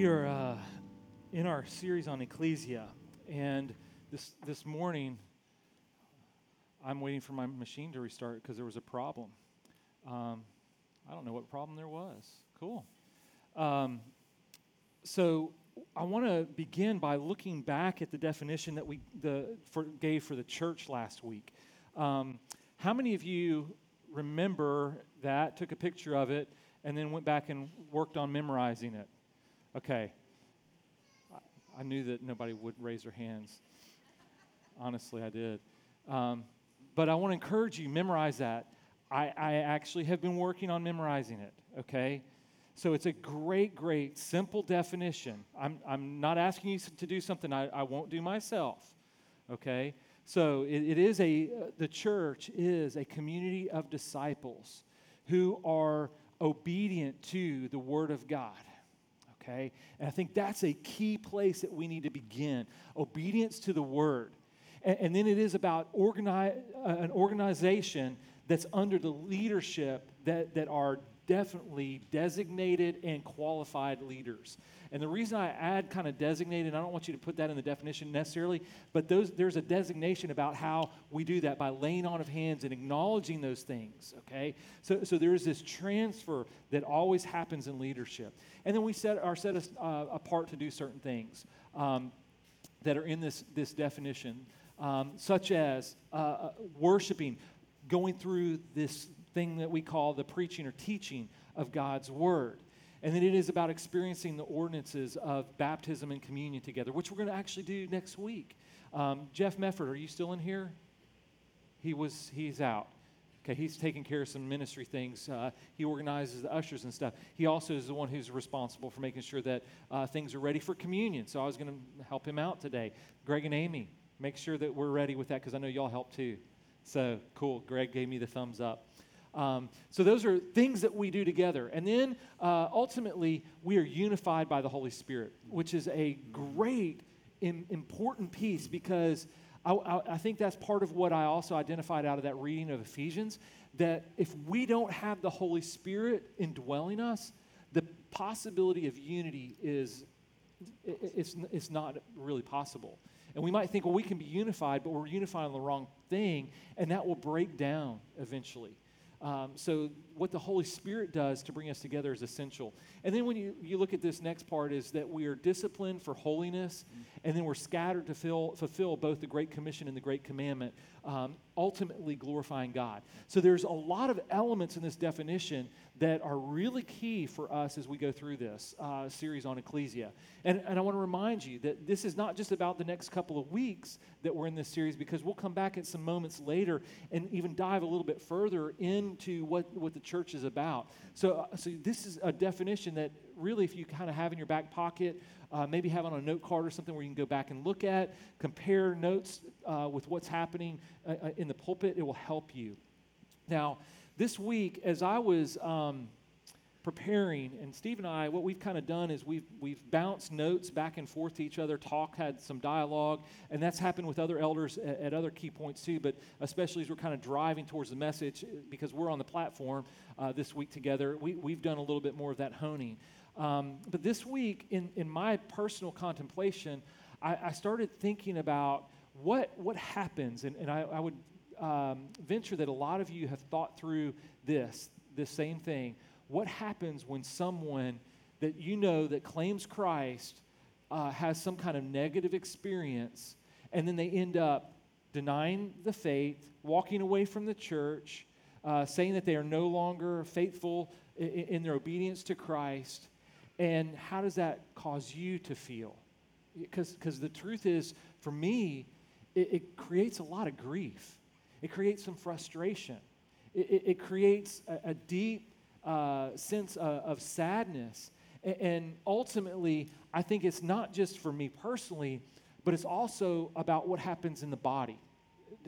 We are uh, in our series on Ekklesia, and this this morning, I'm waiting for my machine to restart because there was a problem. Um, I don't know what problem there was. Cool. Um, so I want to begin by looking back at the definition that we the, for, gave for the church last week. Um, how many of you remember that? Took a picture of it and then went back and worked on memorizing it. Okay. I knew that nobody would raise their hands. Honestly, I did. Um, but I want to encourage you, memorize that. I, I actually have been working on memorizing it, okay? So it's a great, great, simple definition. I'm, I'm not asking you to do something I, I won't do myself, okay? So it, it is a, the church is a community of disciples who are obedient to the Word of God. Okay? And I think that's a key place that we need to begin obedience to the Word. And, and then it is about organi- uh, an organization that's under the leadership that, that are definitely designated and qualified leaders. And the reason I add kind of designated, I don't want you to put that in the definition necessarily, but those, there's a designation about how we do that by laying on of hands and acknowledging those things, okay? So, so there is this transfer that always happens in leadership. And then we set, are set us, uh, apart to do certain things um, that are in this, this definition, um, such as uh, uh worshiping, going through this thing that we call the preaching or teaching of God's word. And then it is about experiencing the ordinances of baptism and communion together, which we're going to actually do next week. Um, Jeff Mefford, are you still in here? He was, he's out. Okay, he's taking care of some ministry things. Uh, he organizes the ushers and stuff. He also is the one who's responsible for making sure that uh, things are ready for communion. So I was going to help him out today. Greg and Amy, make sure that we're ready with that because I know y'all help too. So cool. Greg gave me the thumbs up. Um, so those are things that we do together. And then uh, ultimately, we are unified by the Holy Spirit, which is a great, Im- important piece because I, I, I think that's part of what I also identified out of that reading of Ephesians that if we don't have the Holy Spirit indwelling us, the possibility of unity is it's, it's not really possible. And we might think, well, we can be unified, but we're unified on the wrong thing, and that will break down eventually. Um, so what the Holy Spirit does to bring us together is essential. And then when you, you look at this next part is that we are disciplined for holiness, and then we're scattered to fill, fulfill both the Great Commission and the Great Commandment, um, ultimately glorifying God. So there's a lot of elements in this definition that are really key for us as we go through this uh, series on Ekklesia. And, and I want to remind you that this is not just about the next couple of weeks that we're in this series, because we'll come back at some moments later and even dive a little bit further into what, what the church is about. So, uh, so this is a definition that really, if you kind of have in your back pocket, uh, maybe have on a note card or something where you can go back and look at, compare notes uh, with what's happening uh, uh, in the pulpit, it will help you. Now, this week, as I was um, preparing, and Steve and I, what we've kind of done is we've, we've bounced notes back and forth to each other, talk, had some dialogue, and that's happened with other elders at, at other key points too, but especially as we're kind of driving towards the message, because we're on the platform uh, this week together, we, we've done a little bit more of that honing. Um, but this week, in, in my personal contemplation, I, I started thinking about what, what happens, and, and I, I would um, venture that a lot of you have thought through this, this same thing. What happens when someone that you know that claims Christ uh, has some kind of negative experience and then they end up denying the faith, walking away from the church, uh, saying that they are no longer faithful in, in their obedience to Christ? And how does that cause you to feel? Because the truth is, for me, it, it creates a lot of grief. It creates some frustration. It, it, it creates a, a deep uh, sense of, of sadness. And, ultimately, I think it's not just for me personally, but it's also about what happens in the body.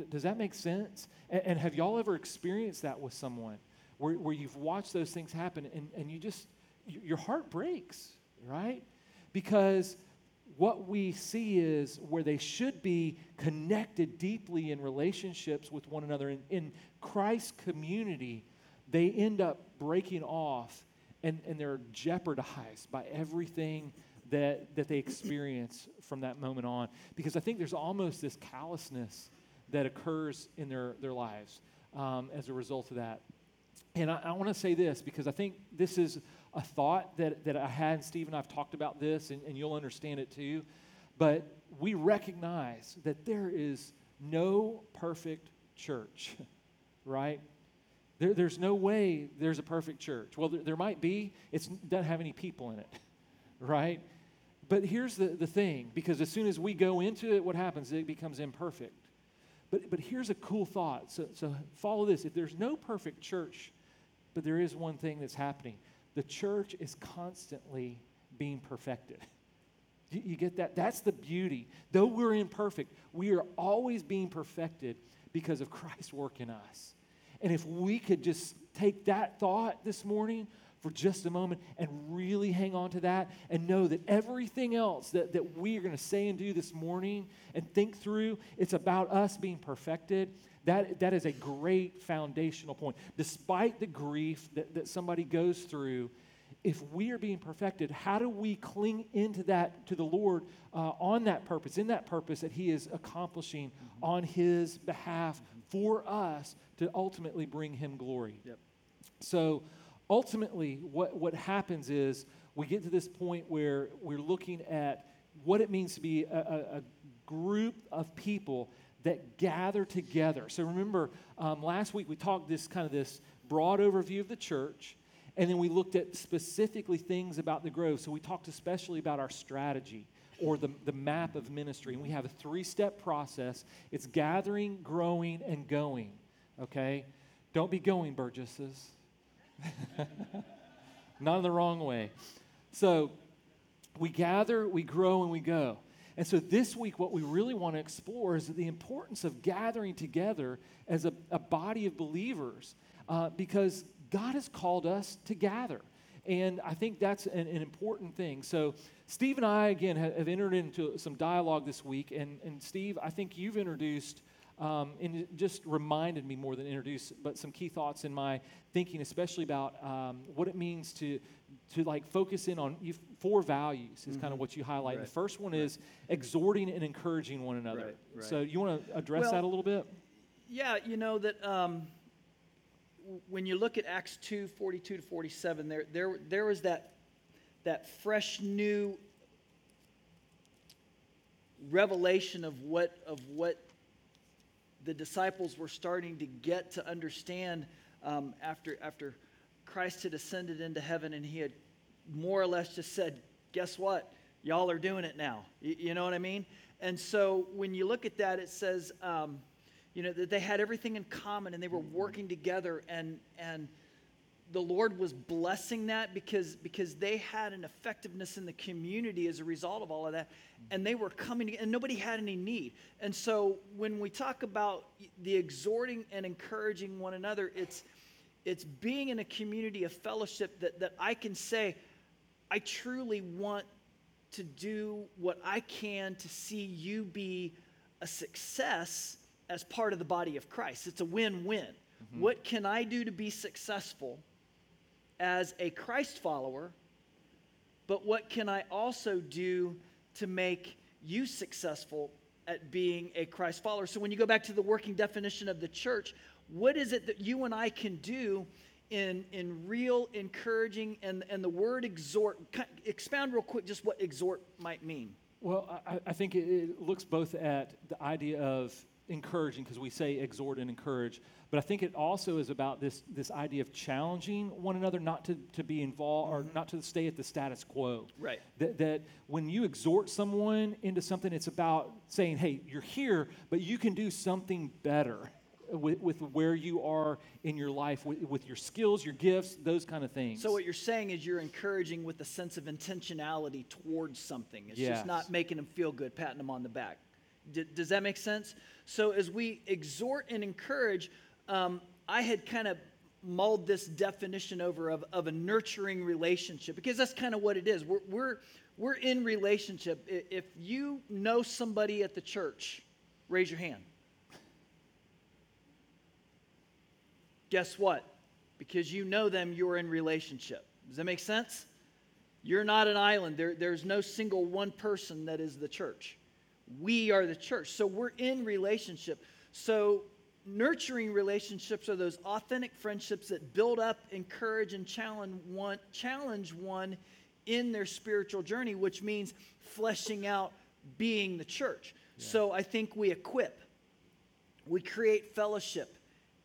Does that make sense? And, and, have y'all ever experienced that with someone where, where you've watched those things happen and, and you just, your heart breaks, right? Because what we see is where they should be connected deeply in relationships with one another. In, in Christ's community, they end up breaking off and, and they're jeopardized by everything that, that they experience from that moment on. Because I think there's almost this callousness that occurs in their, their lives um, as a result of that. And I, I want to say this because I think this is a thought that, that I had, and Steve and I've talked about this, and, and you'll understand it too. But we recognize that there is no perfect church, right? There, there's no way there's a perfect church. Well, there, there might be, it doesn't have any people in it, right? But here's the, the thing because as soon as we go into it, what happens? It becomes imperfect. But, but here's a cool thought. So, so follow this. If there's no perfect church, but there is one thing that's happening the church is constantly being perfected. You, you get that? That's the beauty. Though we're imperfect, we are always being perfected because of Christ's work in us. And if we could just take that thought this morning for just a moment and really hang on to that and know that everything else that, that we are going to say and do this morning and think through, it's about us being perfected. That, that is a great foundational point. Despite the grief that, that somebody goes through, if we are being perfected, how do we cling into that to the Lord uh, on that purpose, in that purpose that He is accomplishing mm-hmm. on His behalf. For us to ultimately bring Him glory? Yep. So, ultimately, what, what happens is we get to this point where we're looking at what it means to be a, a, group of people that gather together. So remember, um, last week we talked this kind of this broad overview of the church, and then we looked at specifically things about the grove. So we talked especially about our strategy or the, the map of ministry. And we have a three step process it's gathering, growing, and going. Okay? Don't be going, Burgesses. Not in the wrong way. So we gather, we grow, and we go. And so this week, what we really want to explore is the importance of gathering together as a, a body of believers uh, because God has called us to gather. And I think that's an, an, important thing. So, Steve and I, again, have, have entered into some dialogue this week. And, and Steve, I think you've introduced um, and just reminded me more than introduced, but some key thoughts in my thinking, especially about um, what it means to to like focus in on you, four values is mm-hmm. kind of what you highlight. Right. The first one right. is exhorting and encouraging one another. Right. So you want to address well, that a little bit? Yeah, you know that um, when you look at Acts 2, 42 to 47, there, there, there was that, that fresh new revelation of what, of what the disciples were starting to get to understand um, after, after Christ had ascended into heaven and he had more or less just said, Guess what? Y'all are doing it now. You, you know what I mean? And so when you look at that, it says, um, you know, that they had everything in common and they were working together and, and, the Lord was blessing that because, because they had an effectiveness in the community as a result of all of that. And they were coming, and nobody had any need. And so when we talk about the exhorting and encouraging one another, it's, it's being in a community of fellowship that, that I can say, I truly want to do what I can to see you be a success as part of the body of Christ. It's a win win. Mm-hmm. What can I do to be successful? as a Christ follower, but what can I also do to make you successful at being a Christ follower? So when you go back to the working definition of the church, what is it that you and I can do in, in real encouraging and, and the word exhort? Expound real quick just what exhort might mean. Well, I, I think it, it looks both at the idea of encouraging, because we say exhort and encourage, but I think it also is about this, this idea of challenging one another not to, to be involved mm-hmm. or not to stay at the status quo. Right. That, that when you exhort someone into something, it's about saying, hey, you're here, but you can do something better with, with where you are in your life, with, with your skills, your gifts, those kind of things. So, what you're saying is you're encouraging with a sense of intentionality towards something. It's yes. just not making them feel good, patting them on the back. D- does that make sense? So, as we exhort and encourage, um, I had kind of mulled this definition over of, of a nurturing relationship because that's kind of what it is. We're, we're, we're in relationship. If you know somebody at the church, raise your hand. Guess what? Because you know them, you're in relationship. Does that make sense? You're not an island. There, there's no single one person that is the church. We are the church. So we're in relationship. So nurturing relationships are those authentic friendships that build up, encourage, and challenge one, challenge one in their spiritual journey, which means fleshing out being the church. Yeah. So I think we equip, we create fellowship,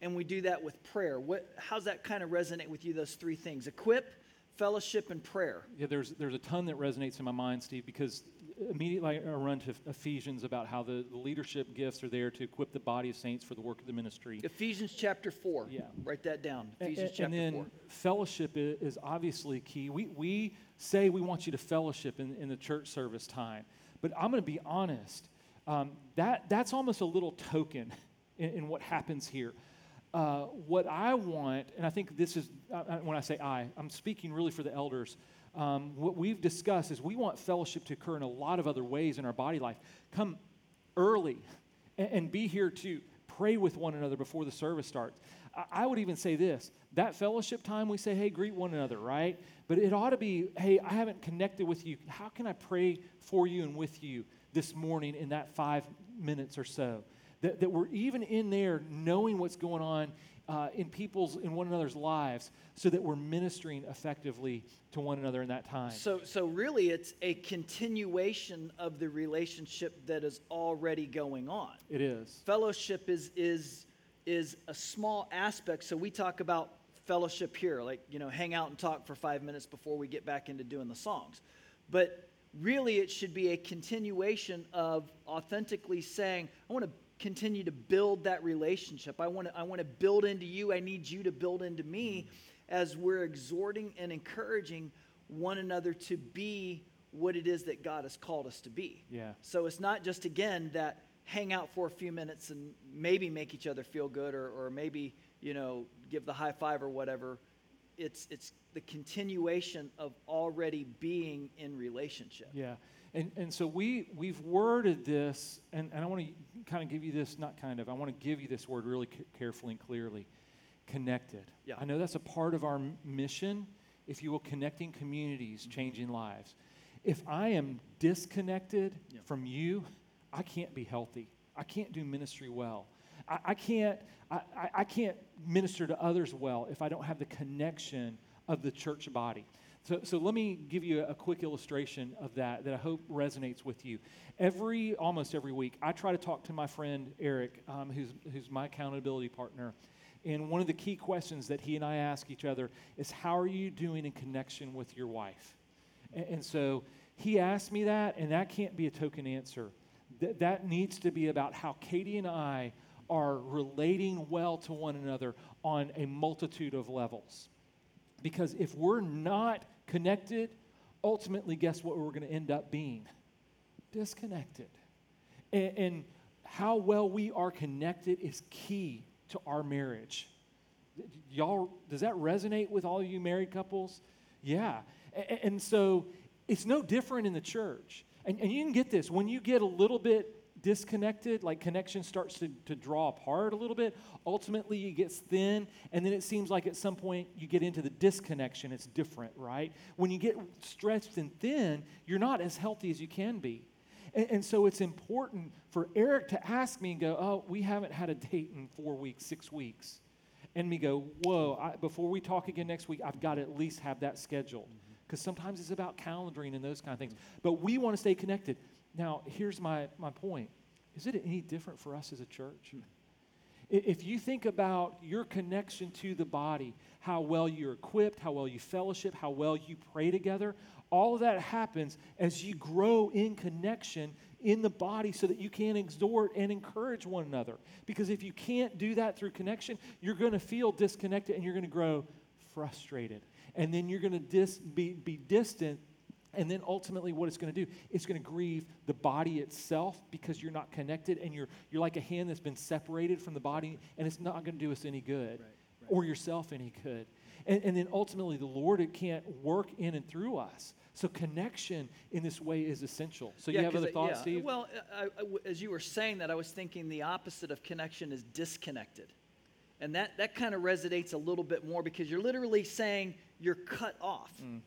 and we do that with prayer. What, how's that kind of resonate with you, those three things? Equip, fellowship, and prayer. Yeah, there's, there's a ton that resonates in my mind, Steve, because immediately I run to Ephesians about how the, the, leadership gifts are there to equip the body of saints for the work of the ministry. Ephesians chapter 4. Yeah. Write that down. Ephesians and, chapter and then 4. fellowship is obviously key. We, we say we want you to fellowship in, in the church service time, but I'm going to be honest. Um, that, that's almost a little token in, in what happens here. Uh, what I want, and I think this is, uh, uh when I say I, I'm speaking really for the elders um, what we've discussed is we want fellowship to occur in a lot of other ways in our body life. Come early and, and be here to pray with one another before the service starts. I, I would even say this that fellowship time, we say, hey, greet one another, right? But it ought to be, hey, I haven't connected with you. How can I pray for you and with you this morning in that five minutes or so? That, that we're even in there knowing what's going on uh, in people's in one another's lives so that we're ministering effectively to one another in that time. So so really it's a continuation of the relationship that is already going on. It is. Fellowship is is is a small aspect. So we talk about fellowship here like you know hang out and talk for five minutes before we get back into doing the songs. But really it should be a continuation of authentically saying i want to continue to build that relationship. I want to I want to build into you. I need you to build into me hmm. as we're exhorting and encouraging one another to be what it is that God has called us to be. Yeah. So it's not just again that hang out for a few minutes and maybe make each other feel good or, or maybe, you know, give the high five or whatever. It's it's the continuation of already being in relationship. Yeah. And, and so we, we've worded this, and, and I want to kind of give you this, not kind of, I want to give you this word really c- carefully and clearly connected. Yeah. I know that's a part of our mission, if you will, connecting communities, mm-hmm. changing lives. If I am disconnected yeah. from you, I can't be healthy. I can't do ministry well. I, I can't, I, I can't minister to others well if I don't have the connection of the church body. So, so let me give you a, quick illustration of that that I hope resonates with you. Every, almost every week, I try to talk to my friend Eric, um, who's, who's my accountability partner. And one of the key questions that he and I ask each other is, How are you doing in connection with your wife? And, and so he asked me that, and that can't be a token answer. Th- that needs to be about how Katie and I are relating well to one another on a multitude of levels. Because if we're not connected, ultimately, guess what we're going to end up being? Disconnected. And, and how well we are connected is key to our marriage. Y'all, does that resonate with all you married couples? Yeah. And, and so it's no different in the church. And, and you can get this when you get a little bit disconnected, like connection starts to, to draw apart a little bit. Ultimately, it gets thin, and then it seems like at some point you get into the disconnection. It's different, right? When you get stretched and thin, you're not as healthy as you can be. And, and so it's important for Eric to ask me and go, Oh, we haven't had a date in four weeks, six weeks. And me go, Whoa, I, before we talk again next week, I've got to at least have that scheduled. Mm-hmm. Because sometimes it's about calendaring and those kind of things. But we want to stay connected. Now, here's my, my point is it any different for us as a church? If you think about your connection to the body, how well you're equipped, how well you fellowship, how well you pray together, all of that happens as you grow in connection in the body so that you can exhort and encourage one another. Because if you can't do that through connection, you're going to feel disconnected and you're going to grow frustrated. And then you're going to dis- be, be distant and then ultimately, what it's going to do, it's going to grieve the body itself because you're not connected and you're, you're like a hand that's been separated from the body, and it's not going to do us any good right, right. or yourself any good. And, and then ultimately, the Lord it can't work in and through us. So connection in this way is essential. So yeah, you have other thoughts, yeah. Steve? Well, I, I, as you were saying that, I was thinking the opposite of connection is disconnected. And that, that kind of resonates a little bit more because you're literally saying you're cut off. Mm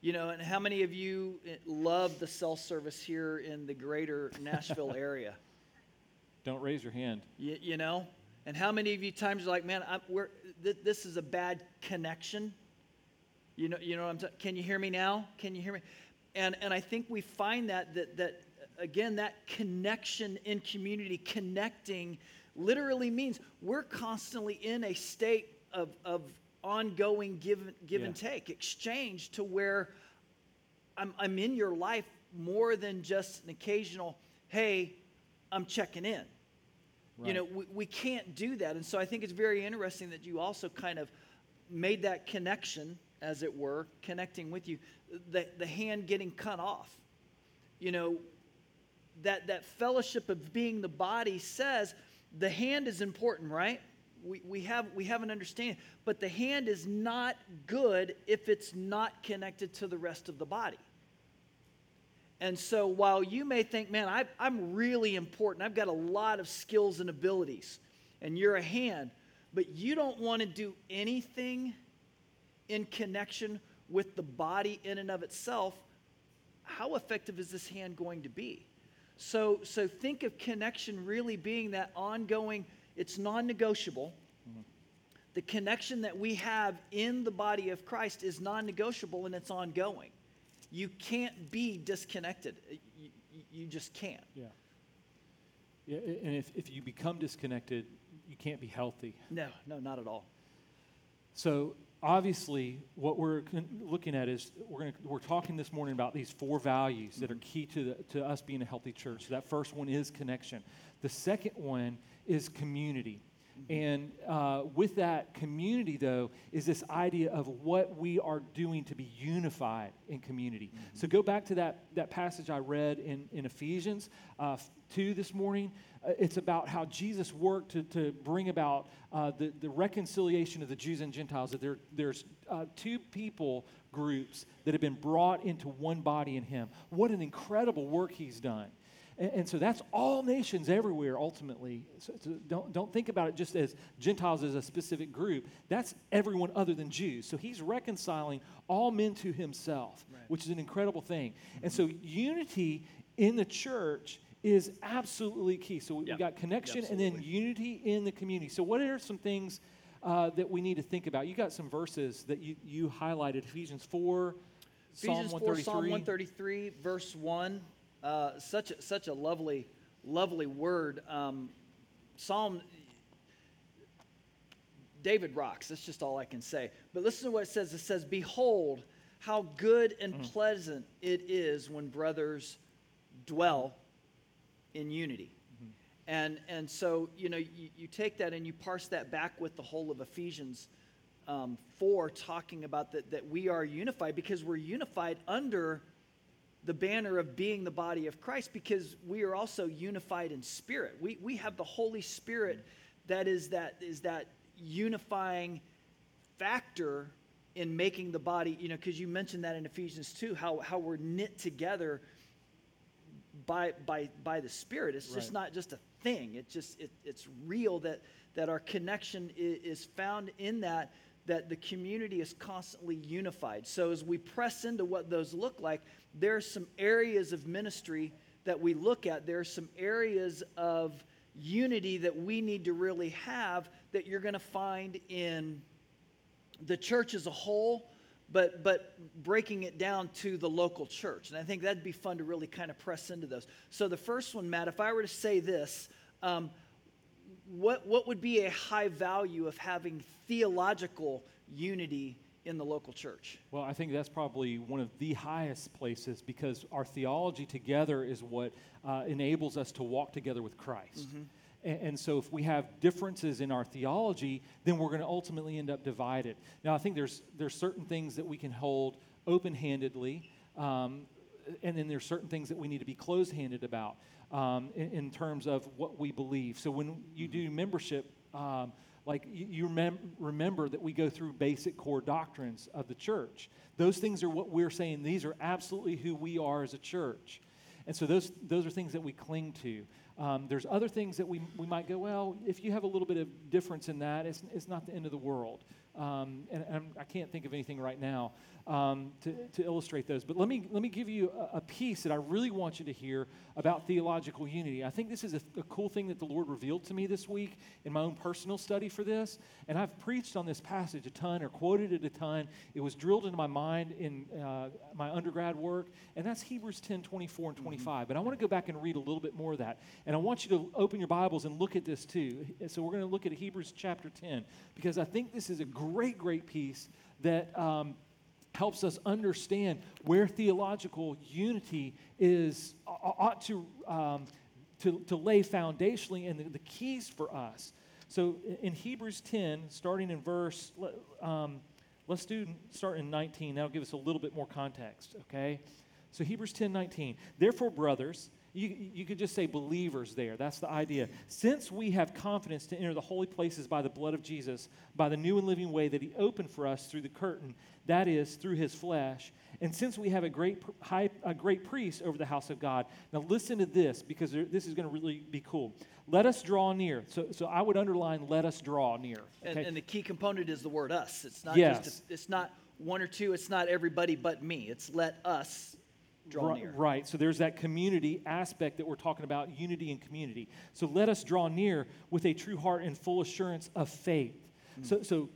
You know, and how many of you eh, love the cell service here in the greater Nashville area? Don't raise your hand. You, you know? And how many of you times are like, man, I'm, we're, th- this is a bad connection? You know, you know what I'm saying? Can you hear me now? Can you hear me? And, and I think we find that, that, that, again, that connection in community, connecting, literally means we're constantly in a state of, of ongoing give give and take, exchange to where I'm, I'm in your life more than just an occasional, hey, I'm checking in. You know, we, we can't do that. And so I think it's very interesting that you also kind of made that connection, as it were, connecting with you, the, the hand getting cut off. You know, that, that fellowship of being the body says the hand is important, right? We, we, have, we have an understanding, but the hand is not good if it's not connected to the rest of the body. And so while you may think, man, I, I'm really important, I've got a lot of skills and abilities, and you're a hand, but you don't want to do anything in connection with the body in and of itself, how effective is this hand going to be? So, so think of connection really being that ongoing, it's non negotiable. The connection that we have in the body of Christ is non negotiable and it's ongoing. You can't be disconnected. You, you- just can't. Yeah. Yeah, and if, if you become disconnected, you can't be healthy. No, no, not at all. So obviously, what we're looking at is we're to we're talking this morning about these four values that are mm-hmm. key to the, to us being a healthy church. So that first one is connection. The second one is community. And uh, with that community, though, is this idea of what we are doing to be unified in community. So go back to that, that passage I read in, in Ephesians uh, 2 this morning. Uh, it's about how Jesus worked to, to bring about uh, the, the reconciliation of the Jews and Gentiles, that there, there's uh, two people groups that have been brought into one body in Him. What an incredible work He's done. And, and so that's all nations everywhere, ultimately. So, so don't, don't think about it just as Gentiles as a specific group. That's everyone other than Jews. So he's reconciling all men to himself, Right. which is an incredible thing. And so unity in the church is absolutely key. So we, Yeah. we got connection and then unity in the community. So, what are some things uh, that we need to think about? You got some verses that you, you highlighted Ephesians 4, Ephesians Psalm 4, Psalm 133, verse 1. Uh, such, a, such a lovely, lovely word. Um, Psalm, David rocks. That's just all I can say. But listen to what it says. It says, Behold, how good and Mm. pleasant it is when brothers dwell in unity. Mm-hmm. And, and so, you know, you, you take that and you parse that back with the whole of Ephesians um, 4, talking about that, that we are unified because we're unified under the banner of being the body of Christ because we are also unified in spirit. We, we have the Holy Spirit that is that, is that unifying factor in making the body, you know, because you mentioned that in Ephesians 2, how, how we're knit together by, by, by the Spirit. It's just Right. not just a thing. It's just, it, it's real that, that our connection is, is found in that, that the community is constantly unified. So as we press into what those look like, there are some areas of ministry that we look at. There are some areas of unity that we need to really have that you're going to find in the church as a whole, but but breaking it down to the local church. And I think that'd be fun to really kind of press into those. So the first one, Matt, if I were to say this, um, what what would be a high value of having theological unity in the local church? Well, I think that's probably one of the highest places because our theology together is what uh, enables us to walk together with Christ. And, and so, if we have differences in our theology, then we're going to ultimately end up divided. Now, I think there's there's certain things that we can hold open-handedly, um, and then there's certain things that we need to be closed-handed about um, in, in terms of what we believe. So, when you do membership. Um, like you, you remem- remember that we go through basic core doctrines of the church. Those things are what we're saying. These are absolutely who we are as a church. And so those, those are things that we cling to. Um, there's other things that we, we might go, well, if you have a little bit of difference in that, it's, it's not the end of the world. Um, and, and I'm- can't think of anything right now um, to, to illustrate those. But let me, let me give you a, a piece that I really want you to hear about theological unity. I think this is a, a cool thing that the Lord revealed to me this week in my own personal study for this. And I've preached on this passage a ton or quoted it a ton. It was drilled into my mind in uh, my undergrad work, and that's Hebrews 10 24 and 25. But I want to go back and read a little bit more of that. And I want you to open your Bibles and look at this too. So we're going to look at Hebrews chapter 10 because I think this is a great, great great piece that. Um, helps us understand where theological unity is ought to, um, to, to lay foundationally and the, the, keys for us. So in Hebrews 10, starting in verse, um, let's do start in 19. That'll give us a little bit more context, okay? So Hebrews 10, 19. Therefore, brothers, you, you could just say believers there. That's the idea. Since we have confidence to enter the holy places by the blood of Jesus, by the new and living way that he opened for us through the curtain, that is, through his flesh, and since we have a great, high, a great priest over the house of God, now listen to this because this is going to really be cool. Let us draw near. So, so I would underline, let us draw near. Okay? And, and the key component is the word us. It's not yes. just, a, it's not one or two, it's not everybody but me. It's let us draw right, near. Right. So there's that community aspect that we're talking about, unity and community. So let us draw near with a true heart and full assurance of faith. Mm. So, so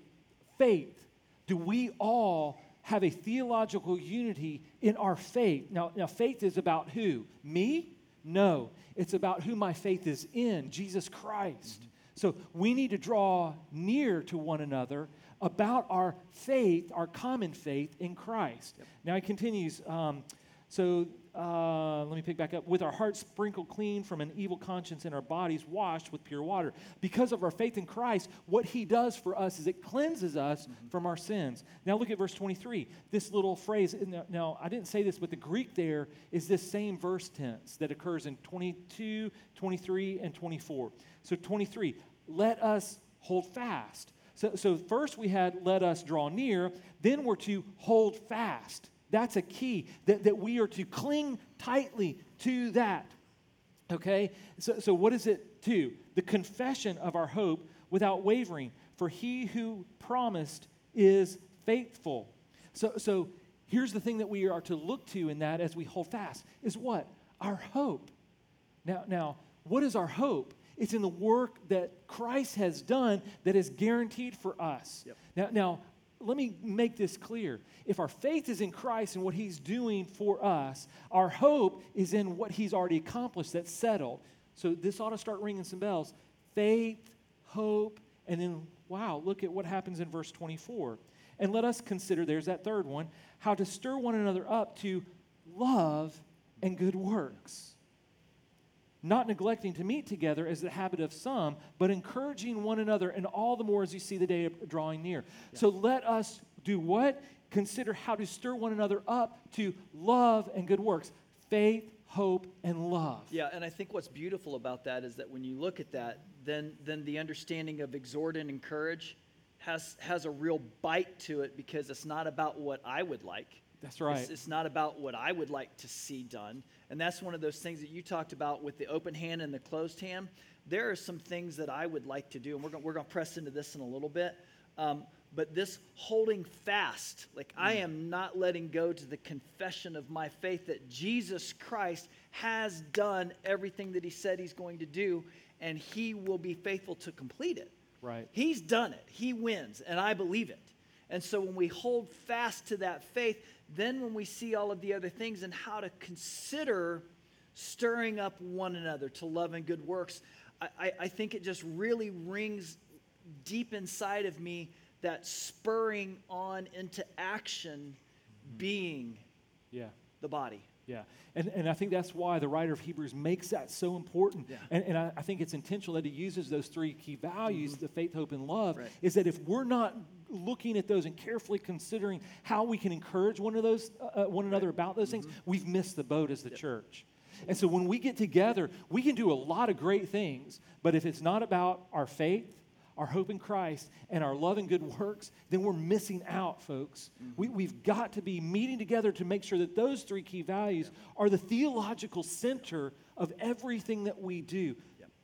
faith, do we all have a theological unity in our faith? Now, now faith is about who? Me? No. It's about who my faith is in, Jesus Christ. Mm-hmm. So we need to draw near to one another about our faith, our common faith in Christ. Yep. Now he continues. Um, so uh, let me pick back up. With our hearts sprinkled clean from an evil conscience and our bodies washed with pure water. Because of our faith in Christ, what he does for us is it cleanses us mm-hmm. from our sins. Now look at verse 23. This little phrase, now I didn't say this, but the Greek there is this same verse tense that occurs in 22, 23, and 24. So 23, let us hold fast. So, so first we had let us draw near, then we're to hold fast. That's a key, that, that we are to cling tightly to that. Okay? So, so what is it to? The confession of our hope without wavering. For he who promised is faithful. So, so here's the thing that we are to look to in that as we hold fast is what? Our hope. Now, now, what is our hope? It's in the work that Christ has done that is guaranteed for us. Yep. Now, now, let me make this clear. If our faith is in Christ and what He's doing for us, our hope is in what He's already accomplished, that's settled. So this ought to start ringing some bells. Faith, hope, and then, wow, look at what happens in verse 24. And let us consider, there's that third one, how to stir one another up to love and good works not neglecting to meet together as the habit of some, but encouraging one another, and all the more as you see the day drawing near. Yeah. So let us do what? Consider how to stir one another up to love and good works, faith, hope, and love. Yeah, and I think what's beautiful about that is that when you look at that, then, then the understanding of exhort and encourage has, has a real bite to it because it's not about what I would like that's right. It's, it's, not about what I would like to see done. And that's one of those things that you talked about with the open hand and the closed hand. There are some things that I would like to do, and we're going we're gonna press into this in a little bit. Um, but this holding fast, like mm. I am not letting go to the confession of my faith that Jesus Christ has done everything that he said he's going to do, and he will be faithful to complete it. Right. He's done it, he wins, and I believe it. And so when we hold fast to that faith, then, when we see all of the other things and how to consider stirring up one another to love and good works, I, I, I think it just really rings deep inside of me that spurring on into action mm-hmm. being yeah. the body. Yeah. And, and I think that's why the writer of Hebrews makes that so important. Yeah. And, and I, I, think it's intentional that he uses those three key values mm-hmm. the faith, hope, and love. Right. Is that if we're not looking at those and carefully considering how we can encourage one, of those, uh, uh one another about those mm-hmm. things, we've missed the boat as the yep. church. And so when we get together, we can do a lot of great things, but if it's not about our faith, our hope in Christ, and our love and good works, then we're missing out, folks. Mm-hmm. We, we've got to be meeting together to make sure that those three key values are the theological center of everything that we do.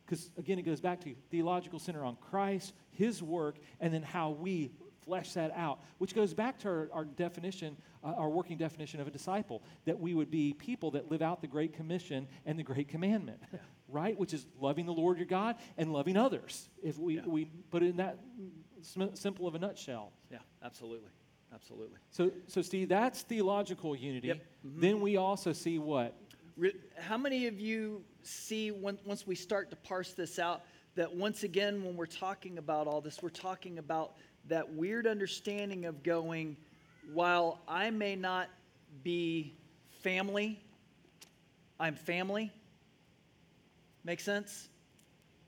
Because, again, it goes back to theological center on Christ, His work, and then how we flesh that out, which goes back to our, our definition, uh, our working definition of a disciple, that we would be people that live out the Great Commission and the Great Commandment, yeah. right? Which is loving the Lord your God and loving others, if we, yeah. we put it in that simple of a nutshell. Yeah, absolutely. Absolutely. So, so Steve, that's theological unity. Yep. Mm-hmm. Then we also see what? How many of you see when, once we start to parse this out that once again, when we're talking about all this, we're talking about that weird understanding of going, while I may not be family, I'm family. Make sense?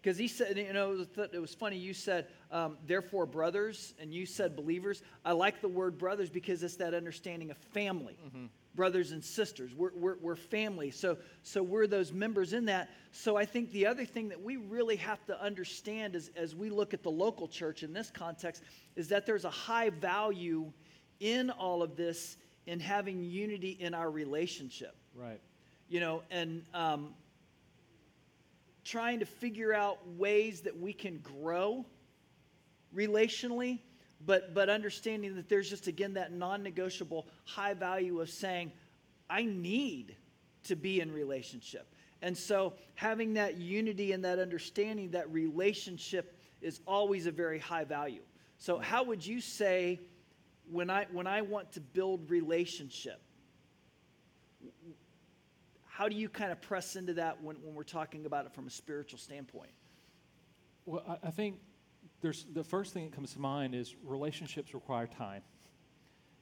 Because he said, you know, it was funny. You said, um, therefore, brothers, and you said believers. I like the word brothers because it's that understanding of family. Mm-hmm. Brothers and sisters. We're, we're, we're family. So, so we're those members in that. So I think the other thing that we really have to understand as, as we look at the local church in this context is that there's a high value in all of this in having unity in our relationship. Right. You know, and um, trying to figure out ways that we can grow relationally, but, but understanding that there's just, again, that non negotiable high value of saying, I need to be in relationship. And so having that unity and that understanding that relationship is always a very high value. So how would you say when I when I want to build relationship, how do you kind of press into that when, when we're talking about it from a spiritual standpoint? Well, I, I think there's the first thing that comes to mind is relationships require time.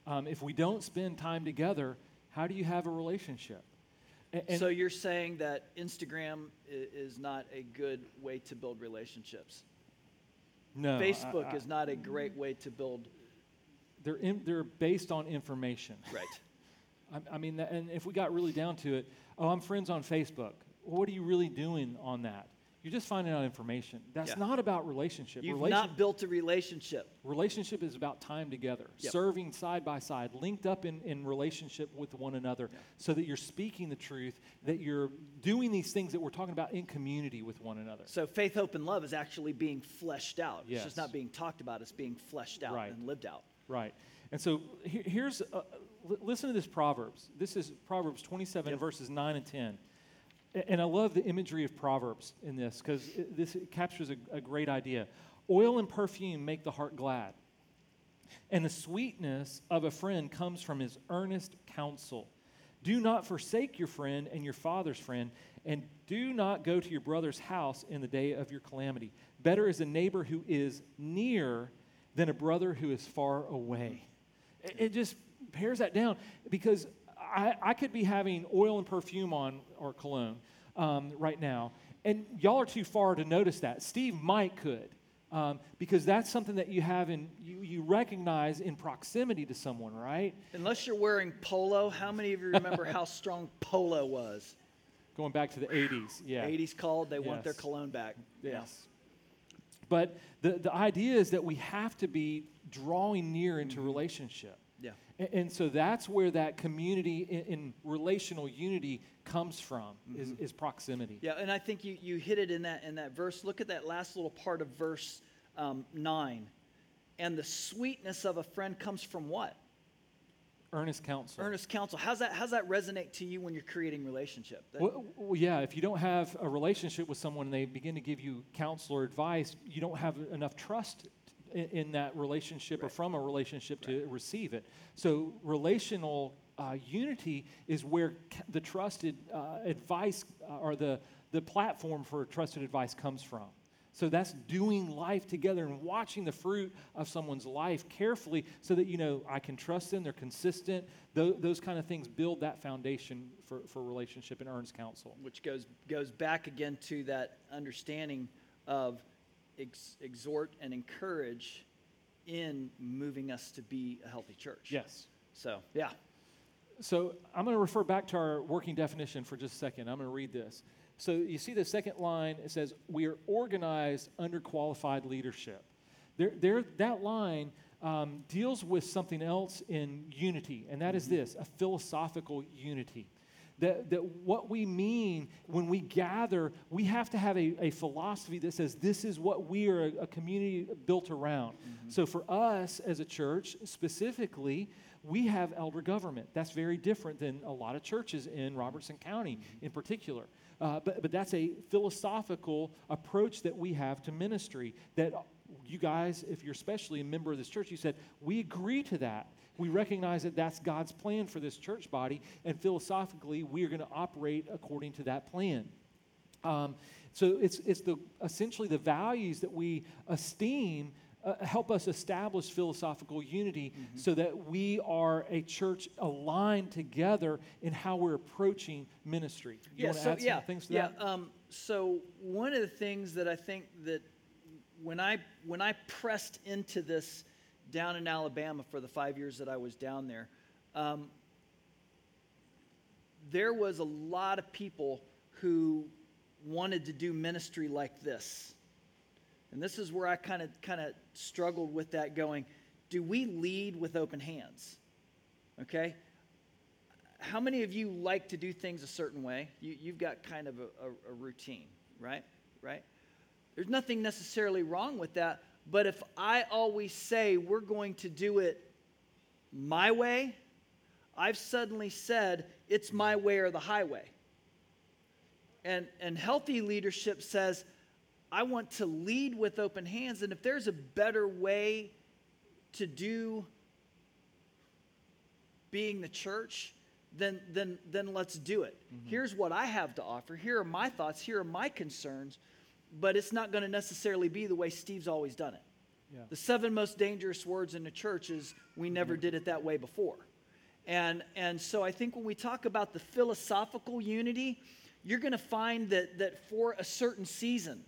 Um, if we don't spend time together, how do you have a relationship? And, so you're saying that Instagram is not a good way to build relationships? No. Facebook I, I, is not a great way to build. They're in, they're based on information. Right. I, I mean, and if we got really down to it, oh, I'm friends on Facebook. What are you really doing on that? You're just finding out information. That's yeah. not about relationship. You've Relation- not built a relationship. Relationship is about time together, yep. serving side by side, linked up in, in relationship with one another, yeah. so that you're speaking the truth, that you're doing these things that we're talking about in community with one another. So faith, hope, and love is actually being fleshed out. Yes. It's just not being talked about, it's being fleshed out right. and lived out. Right. And so here's uh, listen to this Proverbs. This is Proverbs 27, yep. verses 9 and 10. And I love the imagery of Proverbs in this because this captures a, a great idea. Oil and perfume make the heart glad, and the sweetness of a friend comes from his earnest counsel. Do not forsake your friend and your father's friend, and do not go to your brother's house in the day of your calamity. Better is a neighbor who is near than a brother who is far away. It just pares that down because I, I could be having oil and perfume on or cologne um, right now, and y'all are too far to notice that. Steve might could. Um, because that's something that you have in you, you recognize in proximity to someone, right? Unless you're wearing polo, how many of you remember how strong polo was? Going back to the 80s, yeah. 80s called, they yes. want their cologne back. Yes. But the, the idea is that we have to be drawing near into mm-hmm. relationship. Yeah. And, and, so that's where that community in, in relational unity comes from mm-hmm. is, is, proximity. Yeah, and I think you, you hit it in that in that verse. Look at that last little part of verse um, nine. And the sweetness of a friend comes from what? Earnest counsel. Earnest counsel. How's that, how's that resonate to you when you're creating relationship? Well, well, yeah, if you don't have a relationship with someone and they begin to give you counsel or advice, you don't have enough trust in, in that relationship right. or from a relationship right. to receive it. So, relational uh, unity is where the trusted uh, advice uh, or the, the platform for trusted advice comes from. So that's doing life together and watching the fruit of someone's life carefully so that you know I can trust them, they're consistent. Those, those kind of things build that foundation for, for relationship and earns counsel. Which goes, goes back again to that understanding of ex- exhort and encourage in moving us to be a healthy church. Yes. So, yeah. So I'm going to refer back to our working definition for just a second. I'm going to read this. So you see the second line, it says, We are organized under qualified leadership. There, there, that line um, deals with something else in unity, and that is mm-hmm. this a philosophical unity. That, that what we mean when we gather, we have to have a, a philosophy that says this is what we are a, a community built around. Mm-hmm. So for us as a church specifically, we have elder government. That's very different than a lot of churches in Robertson County mm-hmm. in particular. Uh, but, but that's a philosophical approach that we have to ministry that you guys, if you're especially a member of this church, you said, we agree to that. We recognize that that's God's plan for this church body, and philosophically, we are going to operate according to that plan. Um, so it's, it's the, essentially the values that we esteem uh, help us establish philosophical unity mm-hmm. so that we are a church aligned together in how we're approaching ministry. You yeah, so, yeah, yeah, um, so one of the things that I think that when I when I pressed into this down in Alabama for the five years that I was down there, um, there was a lot of people who wanted to do ministry like this. And this is where I kind of kind of struggled with that going, do we lead with open hands? Okay? How many of you like to do things a certain way? You, you've got kind of a, a, a routine, right? Right? There's nothing necessarily wrong with that. But if I always say we're going to do it my way, I've suddenly said it's my way or the highway. And, and healthy leadership says, I want to lead with open hands. And if there's a better way to do being the church, then, then, then let's do it. Mm-hmm. Here's what I have to offer. Here are my thoughts. Here are my concerns but it's not going to necessarily be the way Steve's always done it. Yeah. The seven most dangerous words in the church is we never mm-hmm. did it that way before. And, and so I think when we talk about the philosophical unity, you're going to find that, that for a certain season,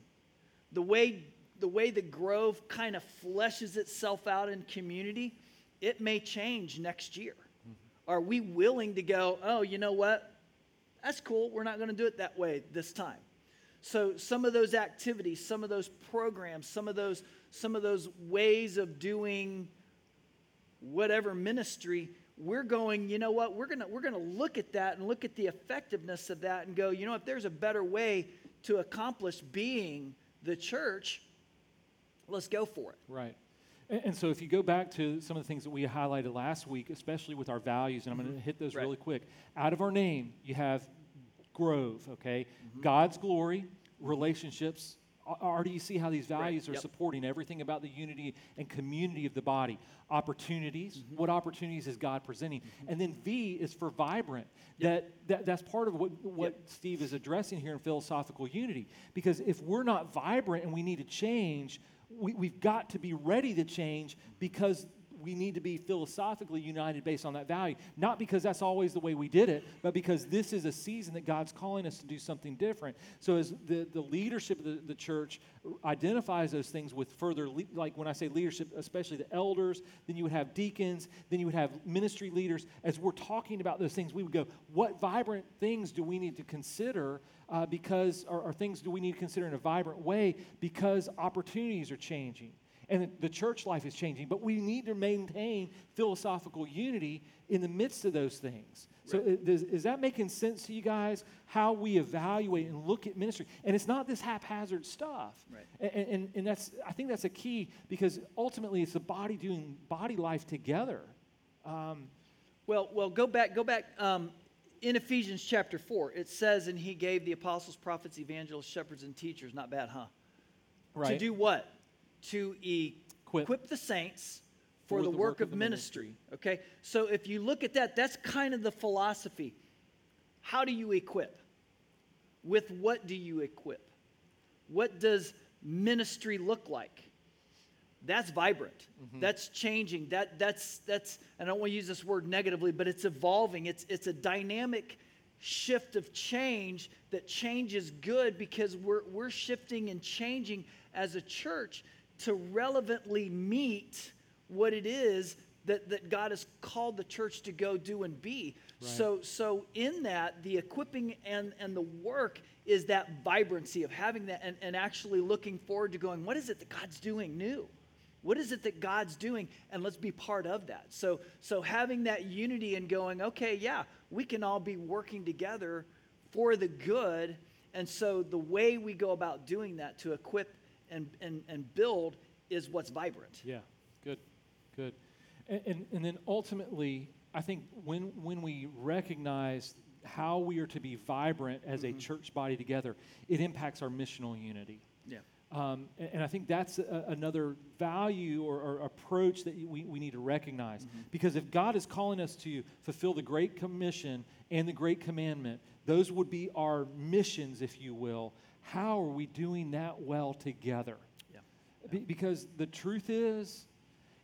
the way, the way the Grove kind of fleshes itself out in community, it may change next year. Mm-hmm. Are we willing to go, oh, you know what? That's cool. We're not going to do it that way this time. So some of those activities, some of those programs, some of those some of those ways of doing whatever ministry, we're going, you know what? We're going to we're going to look at that and look at the effectiveness of that and go, you know, if there's a better way to accomplish being the church, let's go for it. Right. And, and so if you go back to some of the things that we highlighted last week, especially with our values, and I'm going to mm-hmm. hit those right. really quick. Out of our name, you have grove, okay? Mm-hmm. God's glory, relationships. Do you see how these values right. are yep. supporting everything about the unity and community of the body? Opportunities. Mm-hmm. What opportunities is God presenting? Mm-hmm. And then V is for vibrant. Yep. That, that that's part of what, what yep. Steve is addressing here in philosophical unity. Because if we're not vibrant and we need to change, we, we've got to be ready to change because we need to be philosophically united based on that value. Not because that's always the way we did it, but because this is a season that God's calling us to do something different. So, as the, the leadership of the, the church identifies those things with further, le- like when I say leadership, especially the elders, then you would have deacons, then you would have ministry leaders. As we're talking about those things, we would go, what vibrant things do we need to consider? Uh, because, or, or things do we need to consider in a vibrant way because opportunities are changing? And the church life is changing, but we need to maintain philosophical unity in the midst of those things. So, right. is, is, that making sense to you guys? How we evaluate and look at ministry, and it's not this haphazard stuff. Right. And, and, and that's I think that's a key because ultimately it's the body doing body life together. Um, well, well, go back, go back. Um, in Ephesians chapter four, it says, "And he gave the apostles, prophets, evangelists, shepherds, and teachers." Not bad, huh? Right. To do what? To equip, equip the saints for, for the, the, work, work of, of ministry. ministry. Okay? So if you look at that, that's kind of the philosophy. How do you equip? With what do you equip? What does ministry look like? That's vibrant. Mm-hmm. That's changing. That that's that's I don't want to use this word negatively, but it's evolving. It's it's a dynamic shift of change that change is good because we're we're shifting and changing as a church to relevantly meet what it is that, that God has called the church to go do and be. Right. So, so in that, the equipping and, and the work is that vibrancy of having that and, and actually looking forward to going, what is it that God's doing new? What is it that God's doing? And let's be part of that. So, so having that unity and going, okay, yeah, we can all be working together for the good. And so the way we go about doing that to equip and, and, and build is what's vibrant. Yeah, good, good. And, and, and then ultimately, I think when, when we recognize how we are to be vibrant as Mm-hmm. a church body together, it impacts our missional unity. Yeah. Um, and, and I think that's a, another value or, or approach that we, we need to recognize. Mm-hmm. Because if God is calling us to fulfill the Great Commission and the Great Commandment, those would be our missions, if you will. How are we doing that well together? Yeah. Be- because the truth is,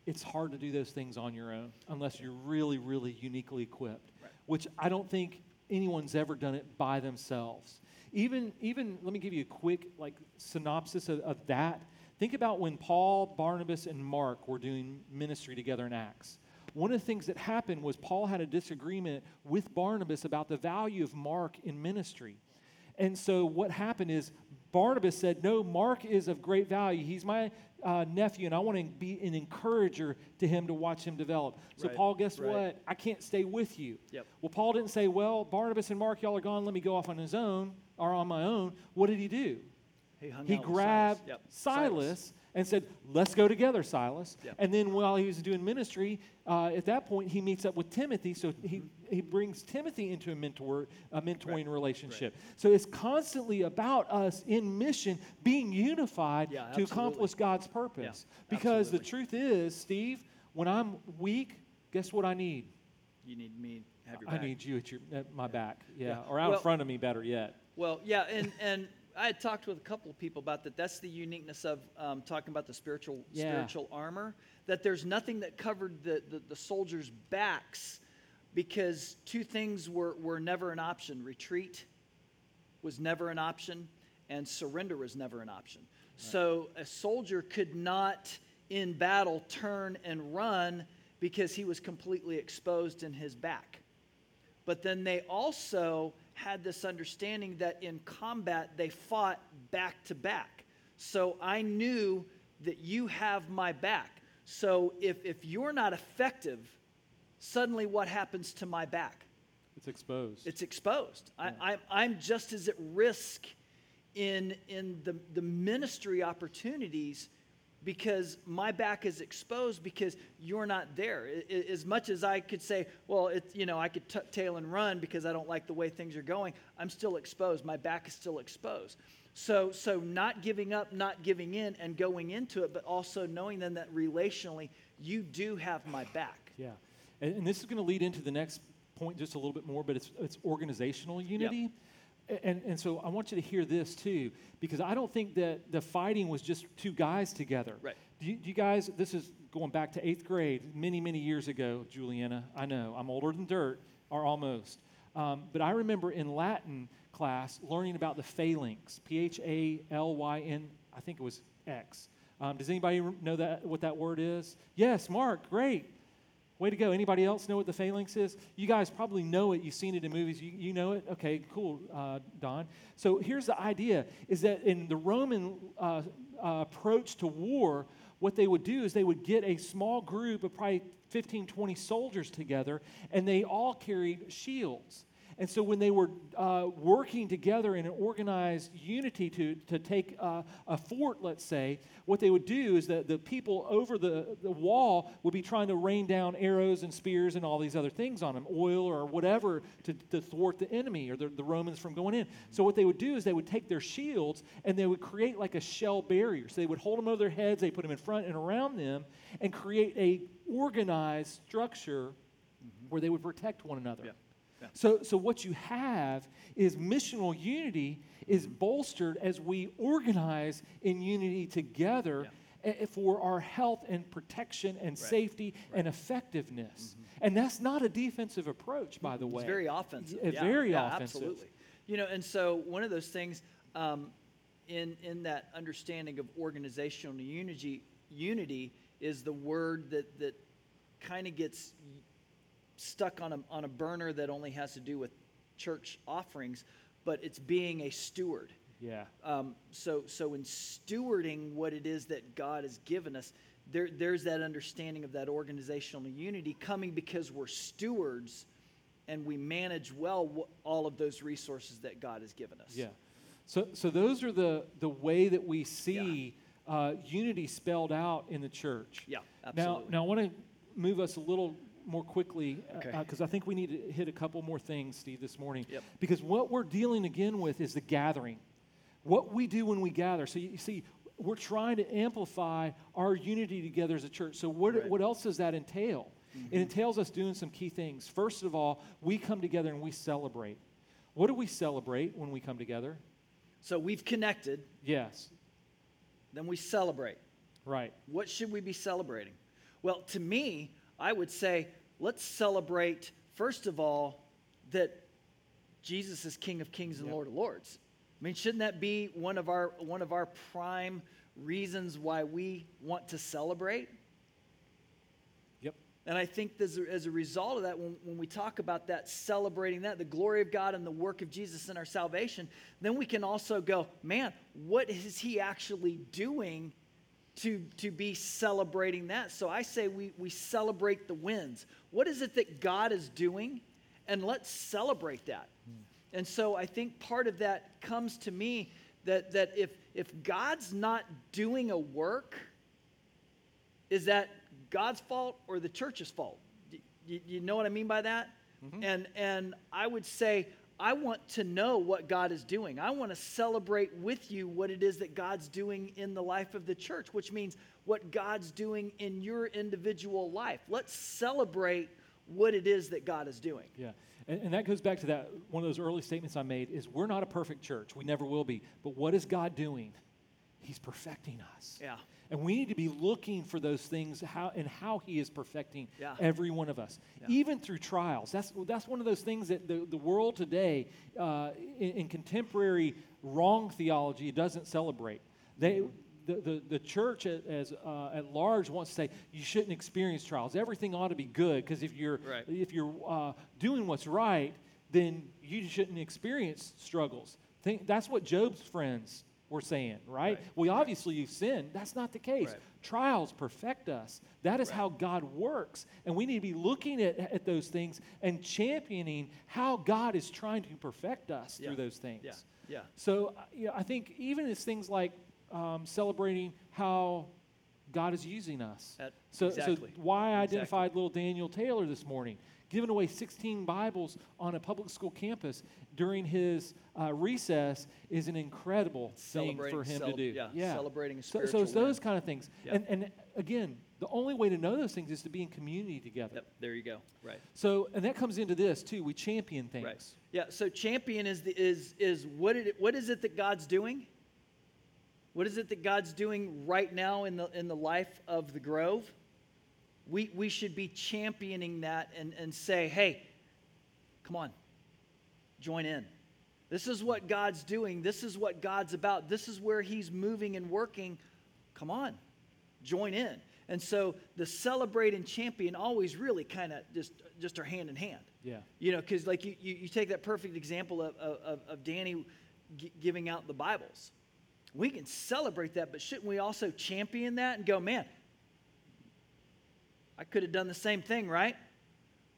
it's hard to do those things on your own unless you're really, really uniquely equipped, Right. which I don't think anyone's ever done it by themselves. Even, even let me give you a quick like synopsis of, of that. Think about when Paul, Barnabas, and Mark were doing ministry together in Acts. One of the things that happened was Paul had a disagreement with Barnabas about the value of Mark in ministry. And so what happened is Barnabas said, No, Mark is of great value. He's my uh, nephew, and I want to be an encourager to him to watch him develop. So, Right, Paul, guess right. what? I can't stay with you. Yep. Well, Paul didn't say, Well, Barnabas and Mark, y'all are gone. Let me go off on his own or on my own. What did he do? He He grabbed Silas. Yep. Silas, and said, Let's go together, Silas. Yep. And then while he was doing ministry, uh, at that point, he meets up with Timothy. So he, he brings Timothy into a, mentor, a mentoring. Right. relationship. So it's constantly about us in mission being unified Yeah, to accomplish God's purpose. because the truth is, Steve, when I'm weak, guess what I need? You need me have your I need you at, your, at my back. Yeah. Yeah. Or out Well- in front of me, better yet. Well, yeah, and, and I had talked with a couple of people about that. That's the uniqueness of um, talking about the spiritual Yeah. spiritual armor. That there's nothing that covered the, the, the soldiers' backs because two things were, were never an option. Retreat was never an option, and surrender was never an option. So a soldier could not, in battle, turn and run because he was completely exposed in his back. But then they also had this understanding that in combat they fought back to back. So I knew that you have my back. So if, if you're not effective, suddenly what happens to my back? It's exposed. It's exposed. I, I, I'm just as at risk in, in the, the ministry opportunities because my back is exposed because you're not there. I- I- As much as I could say, well, it's, you know, I could tuck tail and run because I don't like the way things are going, I'm still exposed. My back is still exposed. So, so not giving up, not giving in, and going into it, but also knowing then that relationally, you do have my back. Yeah. And, and this is going to lead into the next point just a little bit more, but it's, it's organizational unity. A- And, and so I want you to hear this too, because I don't think that the fighting was just two guys together. Right. Do you, do you guys, this is going back to eighth grade, many, many years ago, Juliana. I know, I'm older than dirt, or almost. Um, but I remember in Latin class learning about the phalanx, P H A L Y N, I think it was X. Um, does anybody know that what that word is? Yes, Mark, great. Way to go. Anybody else know what the phalanx is? You guys probably know it. You've seen it in movies. You, you know it? Okay, cool, uh, Don. So here's the idea is that in the Roman uh, uh, approach to war, what they would do is they would get a small group of probably 15, 20 soldiers together, and they all carried shields. And so when they were uh, working together in an organized unity to, to take uh, a fort, let's say, what they would do is that the people over the, the wall would be trying to rain down arrows and spears and all these other things on them, oil or whatever, to, to thwart the enemy or the, the Romans from going in. So what they would do is they would take their shields and they would create like a shell barrier. So they would hold them over their heads, they put them in front and around them, and create a organized structure where they would protect one another. Yeah. Yeah. So, so what you have is missional unity is bolstered as we organize in unity together a- for our health and protection and safety and effectiveness. And that's not a defensive approach, by the way. It's very offensive. Yeah, Yeah, very yeah, offensive. Absolutely. You know, and so one of those things um, in in that understanding of organizational unity, unity is the word that that kind of gets stuck on a on a burner that only has to do with church offerings, but it's being a steward. Yeah. Um, so, so in stewarding what it is that God has given us, there, there's that understanding of that organizational unity coming because we're stewards and we manage well wh- all of those resources that God has given us. Yeah. So, so those are the, the way that we see uh, unity spelled out in the church. Yeah, absolutely. Now, now I want to move us a little more quickly uh, Okay. Uh, because I think we need to hit a couple more things, Steve, this morning. Yep. Because what we're dealing again with is the gathering. What we do when we gather. So you see, we're trying to amplify our unity together as a church. So what, Right. what else does that entail? It mm-hmm. entails us doing some key things. First of all, we come together and we celebrate. What do we celebrate when we come together? So we've connected, Yes, then we celebrate. right. What should we be celebrating? Well, to me, I would say let's celebrate, first of all, that Jesus is King of Kings and Yep. Lord of Lords. I mean, shouldn't that be one of our one of our prime reasons why we want to celebrate? Yep. And I think as a, as a result of that, when, when we talk about that, celebrating that, the glory of God and the work of Jesus in our salvation, then we can also go, man, what is he actually doing to, to be celebrating that? So I say we, we celebrate the wins. What is it that God is doing? And let's celebrate that. Hmm. And so I think part of that comes to me that, that if, if God's not doing a work, is that God's fault or the church's fault? You, you know what I mean by that? Mm-hmm. And, and I would say, I want to know what God is doing. I want to celebrate with you what it is that God's doing in the life of the church, which means what God's doing in your individual life. Let's celebrate what it is that God is doing. Yeah. And, and that goes back to that one of those early statements I made is we're not a perfect church. We never will be. But what is God doing? He's perfecting us. Yeah. And we need to be looking for those things how and how he is perfecting Yeah. every one of us, Yeah. even through trials. That's, that's one of those things that the, the world today, uh, in, in contemporary wrong theology, doesn't celebrate. They, the, the, the church a- as, uh, at large wants to say you shouldn't experience trials. Everything ought to be good because if you're, Right. if you're uh, doing what's right, then you shouldn't experience struggles. Think, that's what Job's friends were saying, right? Right. Well, obviously you've sinned. That's not the case. Right. Trials perfect us. That is Right. how God works. And we need to be looking at, at those things and championing how God is trying to perfect us Yeah. through those things. Yeah. Yeah. So uh, you know, I think even as things like um, celebrating how God is using us. That- so, exactly. so why I Exactly. identified little Daniel Taylor this morning, giving away 16 Bibles on a public school campus during his uh, recess is an incredible thing for him to do. yeah, celebrating a so, so it's those win. kind of things. Yeah. And, and again, the only way to know those things is to be in community together. Yep. There you go. Right. So, and that comes into this too. We champion things. Right. Yeah. So champion is the, is is what it what is it that God's doing? What is it that God's doing right now in the in the life of the Grove? We we should be championing that and and say, hey, come on, join in. This is what God's doing. This is what God's about. This is where He's moving and working. Come on, join in. And so the celebrate and champion always really kind of just just are hand in hand. Yeah. You know, because like you, you, you take that perfect example of, of, of Danny g- giving out the Bibles. We can celebrate that, but shouldn't we also champion that and go, man, I could have done the same thing, right?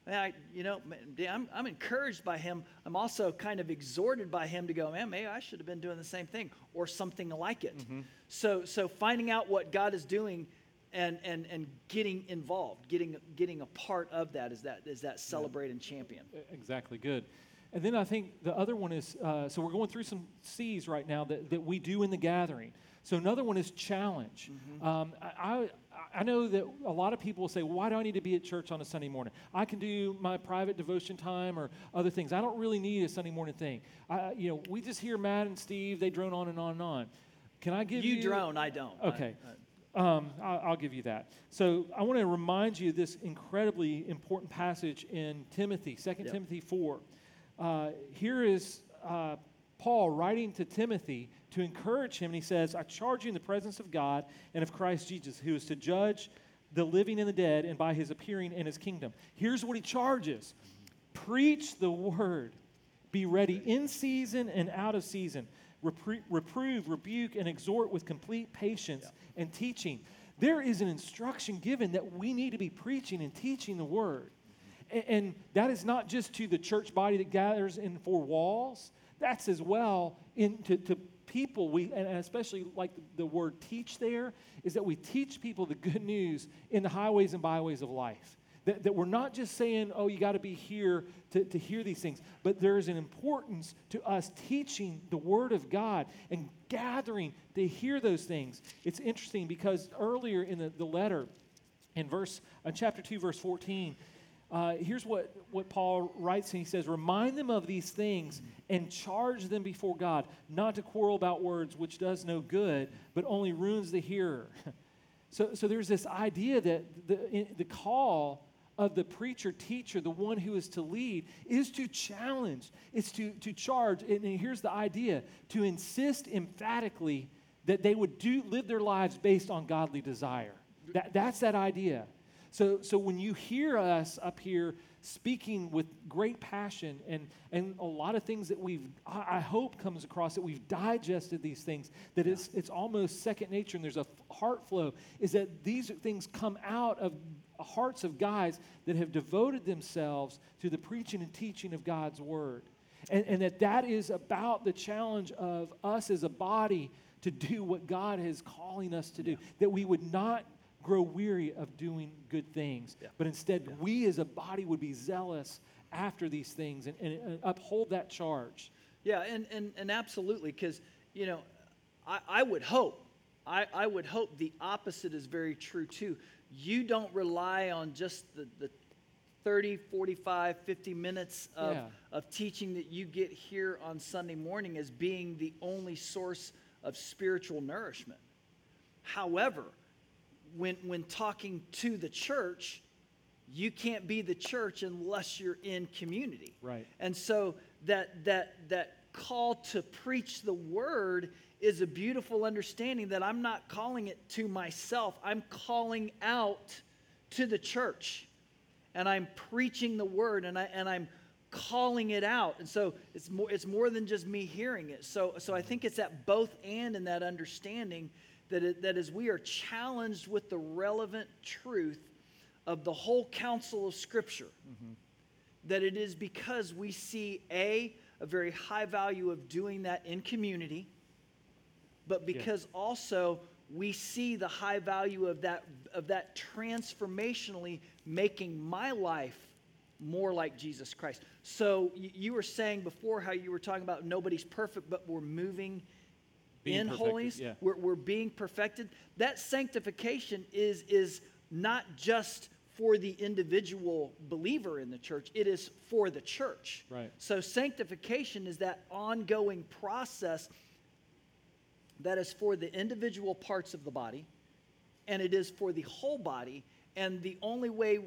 I, you know, I'm, I'm encouraged by him. I'm also kind of exhorted by him to go, man, maybe I should have been doing the same thing or something like it. So, so finding out what God is doing and, and, and getting involved, getting, getting a part of that is that, is that celebrate and champion. Exactly, good. And then I think the other one is uh, so we're going through some C's right now that, that we do in the gathering. So another one is challenge. Um, I, I, I know that a lot of people will say, well, why do I need to be at church on a Sunday morning? I can do my private devotion time or other things. I don't really need a Sunday morning thing. I, you know, we just hear Matt and Steve, they drone on and on and on. Can I give you? You drone, I don't. Okay. I- Um, I'll, I'll give you that. So I want to remind you of this incredibly important passage in Timothy, 2 Yep. Timothy 4. Uh, here is uh, Paul writing to Timothy to encourage him, and he says, I charge you in the presence of God and of Christ Jesus, who is to judge the living and the dead, and by his appearing in his kingdom. Here's what he charges preach the word, be ready in season and out of season. Repre- reprove, rebuke, and exhort with complete patience and teaching. there is an instruction given that we need to be preaching and teaching the word. And, and that is not just to the church body that gathers in four walls, that's as well into to people we and especially like the, word teach there is that we teach people the good news in the highways and byways of life that, that we're not just saying, oh, you got to be here to, to hear these things, but there's an importance to us teaching the Word of God and gathering to hear those things. It's interesting because earlier in the, the letter, in verse uh, chapter 2, verse 14, uh, here's what, what Paul writes, and he says, Remind them of these things and charge them before God, not to quarrel about words, which does no good, but only ruins the hearer. so, so there's this idea that the, the call of the preacher, teacher, the one who is to lead, is to challenge, it's to, to charge. And here's the idea to insist emphatically that they would do, live their lives based on godly desire. That, that's that idea. So, so when you hear us up here speaking with great passion and, and a lot of things that we've, I hope comes across that we've digested these things, that yeah. it's, it's almost second nature and there's a heart flow, is that these things come out of hearts of guys that have devoted themselves to the preaching and teaching of God's word. And, and that that is about the challenge of us as a body to do what God is calling us to do. Yeah. That we would not grow weary of doing good things, yeah. but instead yeah. we as a body would be zealous after these things and, and, and uphold that charge. Yeah, and, and, and absolutely, because, you know, I, I would hope, I, I would hope the opposite is very true too you don't rely on just the, the 30, 45, 50 minutes of, yeah. of teaching that you get here on Sunday morning as being the only source of spiritual nourishment. However, when, when talking to the church, you can't be the church unless you're in community. Right. And so that that that call to preach the word is a beautiful understanding that I'm not calling it to myself. I'm calling out to the church. And I'm preaching the word and, I, and I'm calling it out. And so it's more, it's more than just me hearing it. So, so I think it's that both and in that understanding that, it, that as we are challenged with the relevant truth of the whole counsel of Scripture, mm-hmm. that it is because we see A, a very high value of doing that in community but because yeah. also we see the high value of that of that transformationally making my life more like Jesus Christ. So you were saying before how you were talking about nobody's perfect, but we're moving being in perfected, holiness. Yeah. We're, we're being perfected. That sanctification is is not just for the individual believer in the church, it is for the church. Right. So sanctification is that ongoing process that is for the individual parts of the body, and it is for the whole body. And the only way,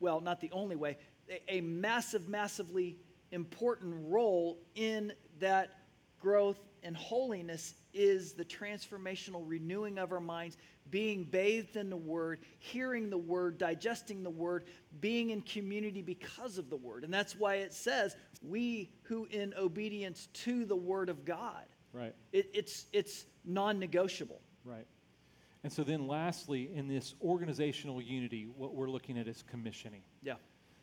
well, not the only way, a, a massive, massively important role in that growth and holiness is the transformational renewing of our minds, being bathed in the Word, hearing the Word, digesting the Word, being in community because of the Word. And that's why it says, We who in obedience to the Word of God. Right. It, it's it's non negotiable. Right. And so then, lastly, in this organizational unity, what we're looking at is commissioning. Yeah.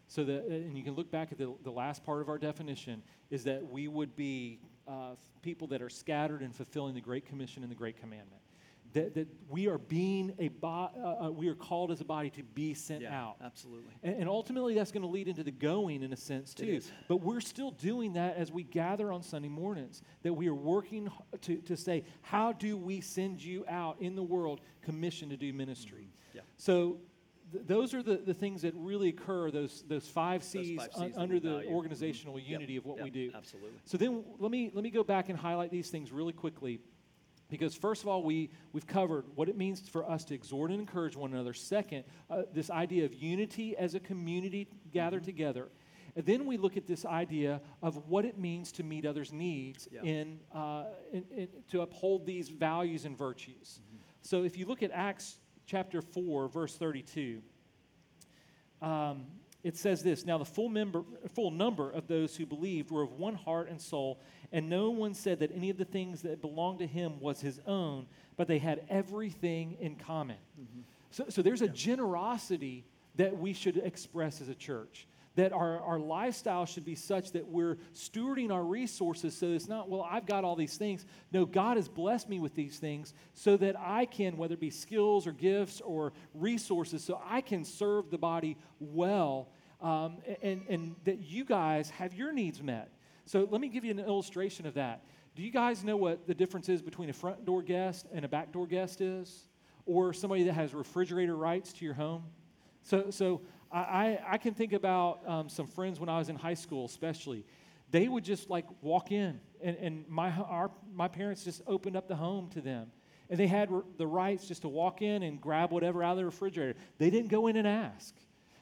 So that, and you can look back at the, the last part of our definition is that we would be uh, people that are scattered and fulfilling the Great Commission and the Great Commandment. That, that we are being a bo- uh, uh, we are called as a body to be sent yeah, out. absolutely. And, and, ultimately that's going to lead into the going in a sense too. but we're still doing that as we gather on sunday mornings that we are working to, to say how do we send you out in the world commissioned to do ministry? Mm-hmm. yeah. so th- those are the, the things that really occur those those five c's, those five C's un- under the value. organizational mm-hmm. unity yep. of what yep. we do absolutely so then let me let me go back and highlight these things really quickly because, first of all, we, we've covered what it means for us to exhort and encourage one another. Second, uh, this idea of unity as a community gathered mm-hmm. together. And then we look at this idea of what it means to meet others' needs yeah. in, uh, in, in, to uphold these values and virtues. Mm-hmm. So if you look at Acts chapter 4, verse 32, um, it says this Now the full, member, full number of those who believed were of one heart and soul, and no one said that any of the things that belonged to him was his own, but they had everything in common. Mm-hmm. So, so there's a generosity that we should express as a church. That our, our lifestyle should be such that we're stewarding our resources so it's not, well, I've got all these things. No, God has blessed me with these things so that I can, whether it be skills or gifts or resources, so I can serve the body well um, and, and that you guys have your needs met. So let me give you an illustration of that. Do you guys know what the difference is between a front door guest and a back door guest is? Or somebody that has refrigerator rights to your home? So, so I, I can think about um, some friends when I was in high school, especially. They would just like walk in, and, and my, our, my parents just opened up the home to them. And they had the rights just to walk in and grab whatever out of the refrigerator. They didn't go in and ask.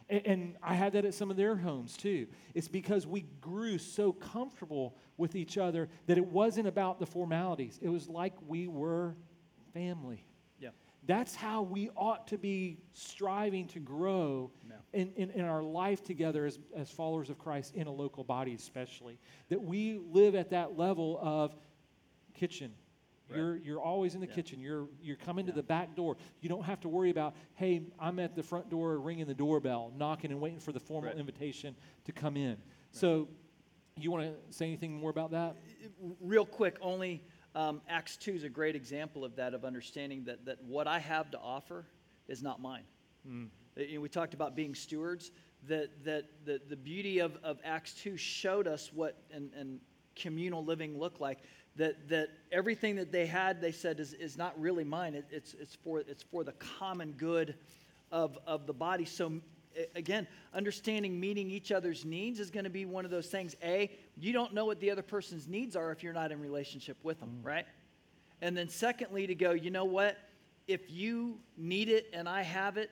And, and I had that at some of their homes too. It's because we grew so comfortable with each other that it wasn't about the formalities, it was like we were family. That's how we ought to be striving to grow in, in, in, our life together as, as followers of Christ in a local body, especially. That we live at that level of kitchen. Right. You're, you're always in the yeah. kitchen. You're, you're coming yeah. to the back door. You don't have to worry about, hey, I'm at the front door ringing the doorbell, knocking and waiting for the formal right. invitation to come in. Right. So, you want to say anything more about that? Real quick, only um, Acts 2 is a great example of that, of understanding that, that what I have to offer is not mine. Mm. You know, we talked about being stewards, that, that the, the beauty of, of Acts 2 showed us what and, and communal living looked like. That, that everything that they had, they said, is, is not really mine. It, it's, it's, for, it's for the common good of, of the body. So again, understanding meeting each other's needs is going to be one of those things. A, you don't know what the other person's needs are if you're not in relationship with them, mm. right? And then secondly, to go, you know what? If you need it and I have it,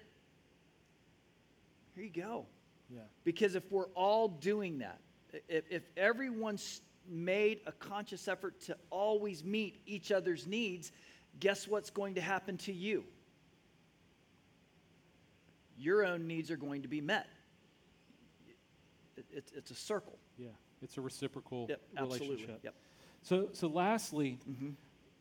here you go. Yeah. Because if we're all doing that, if, if everyone's made a conscious effort to always meet each other's needs, guess what's going to happen to you? your own needs are going to be met. It, it, it's a circle. Yeah, it's a reciprocal yep, relationship. Yep. So, so lastly, mm-hmm.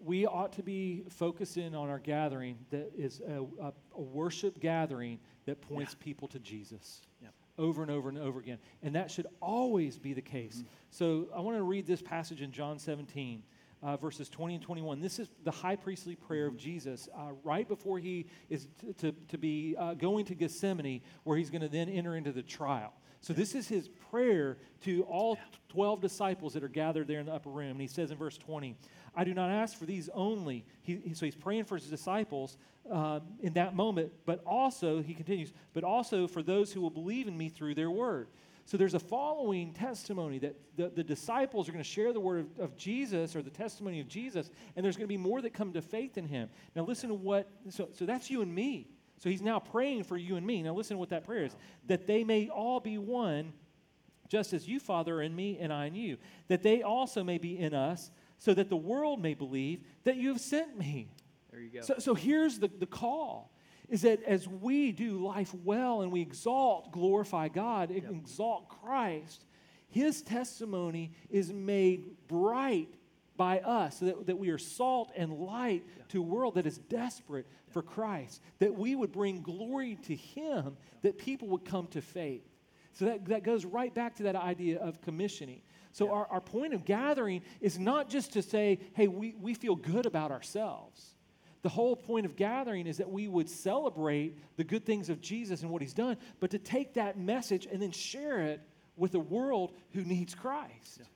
we ought to be focusing on our gathering that is a, a, a worship gathering that points yeah. people to Jesus. Yep. Over and over and over again. And that should always be the case. Mm-hmm. So I want to read this passage in John 17 uh, verses 20 and 21. This is the high priestly prayer of Jesus uh, right before he is t- to, to be uh, going to Gethsemane, where he's going to then enter into the trial. So, this is his prayer to all 12 disciples that are gathered there in the upper room. And he says in verse 20, I do not ask for these only. He, so, he's praying for his disciples um, in that moment, but also, he continues, but also for those who will believe in me through their word. So there's a following testimony that the, the disciples are going to share the word of, of, Jesus or the testimony of Jesus, and there's going to be more that come to faith in him. Now, listen to what, so, so that's you and me. So he's now praying for you and me. Now, listen to what that prayer is that they may all be one, just as you, Father, are in me and I in you, that they also may be in us, so that the world may believe that you have sent me. There you go. So, so here's the, the call is that as we do life well and we exalt, glorify God, yep. exalt Christ, his testimony is made bright by us so that, that we are salt and light to a world that is desperate for Christ, that we would bring glory to him, that people would come to faith. So that, that goes right back to that idea of commissioning. So our, our point of gathering is not just to say, hey, we, we feel good about ourselves the whole point of gathering is that we would celebrate the good things of Jesus and what he's done, but to take that message and then share it with a world who needs Christ. Yeah.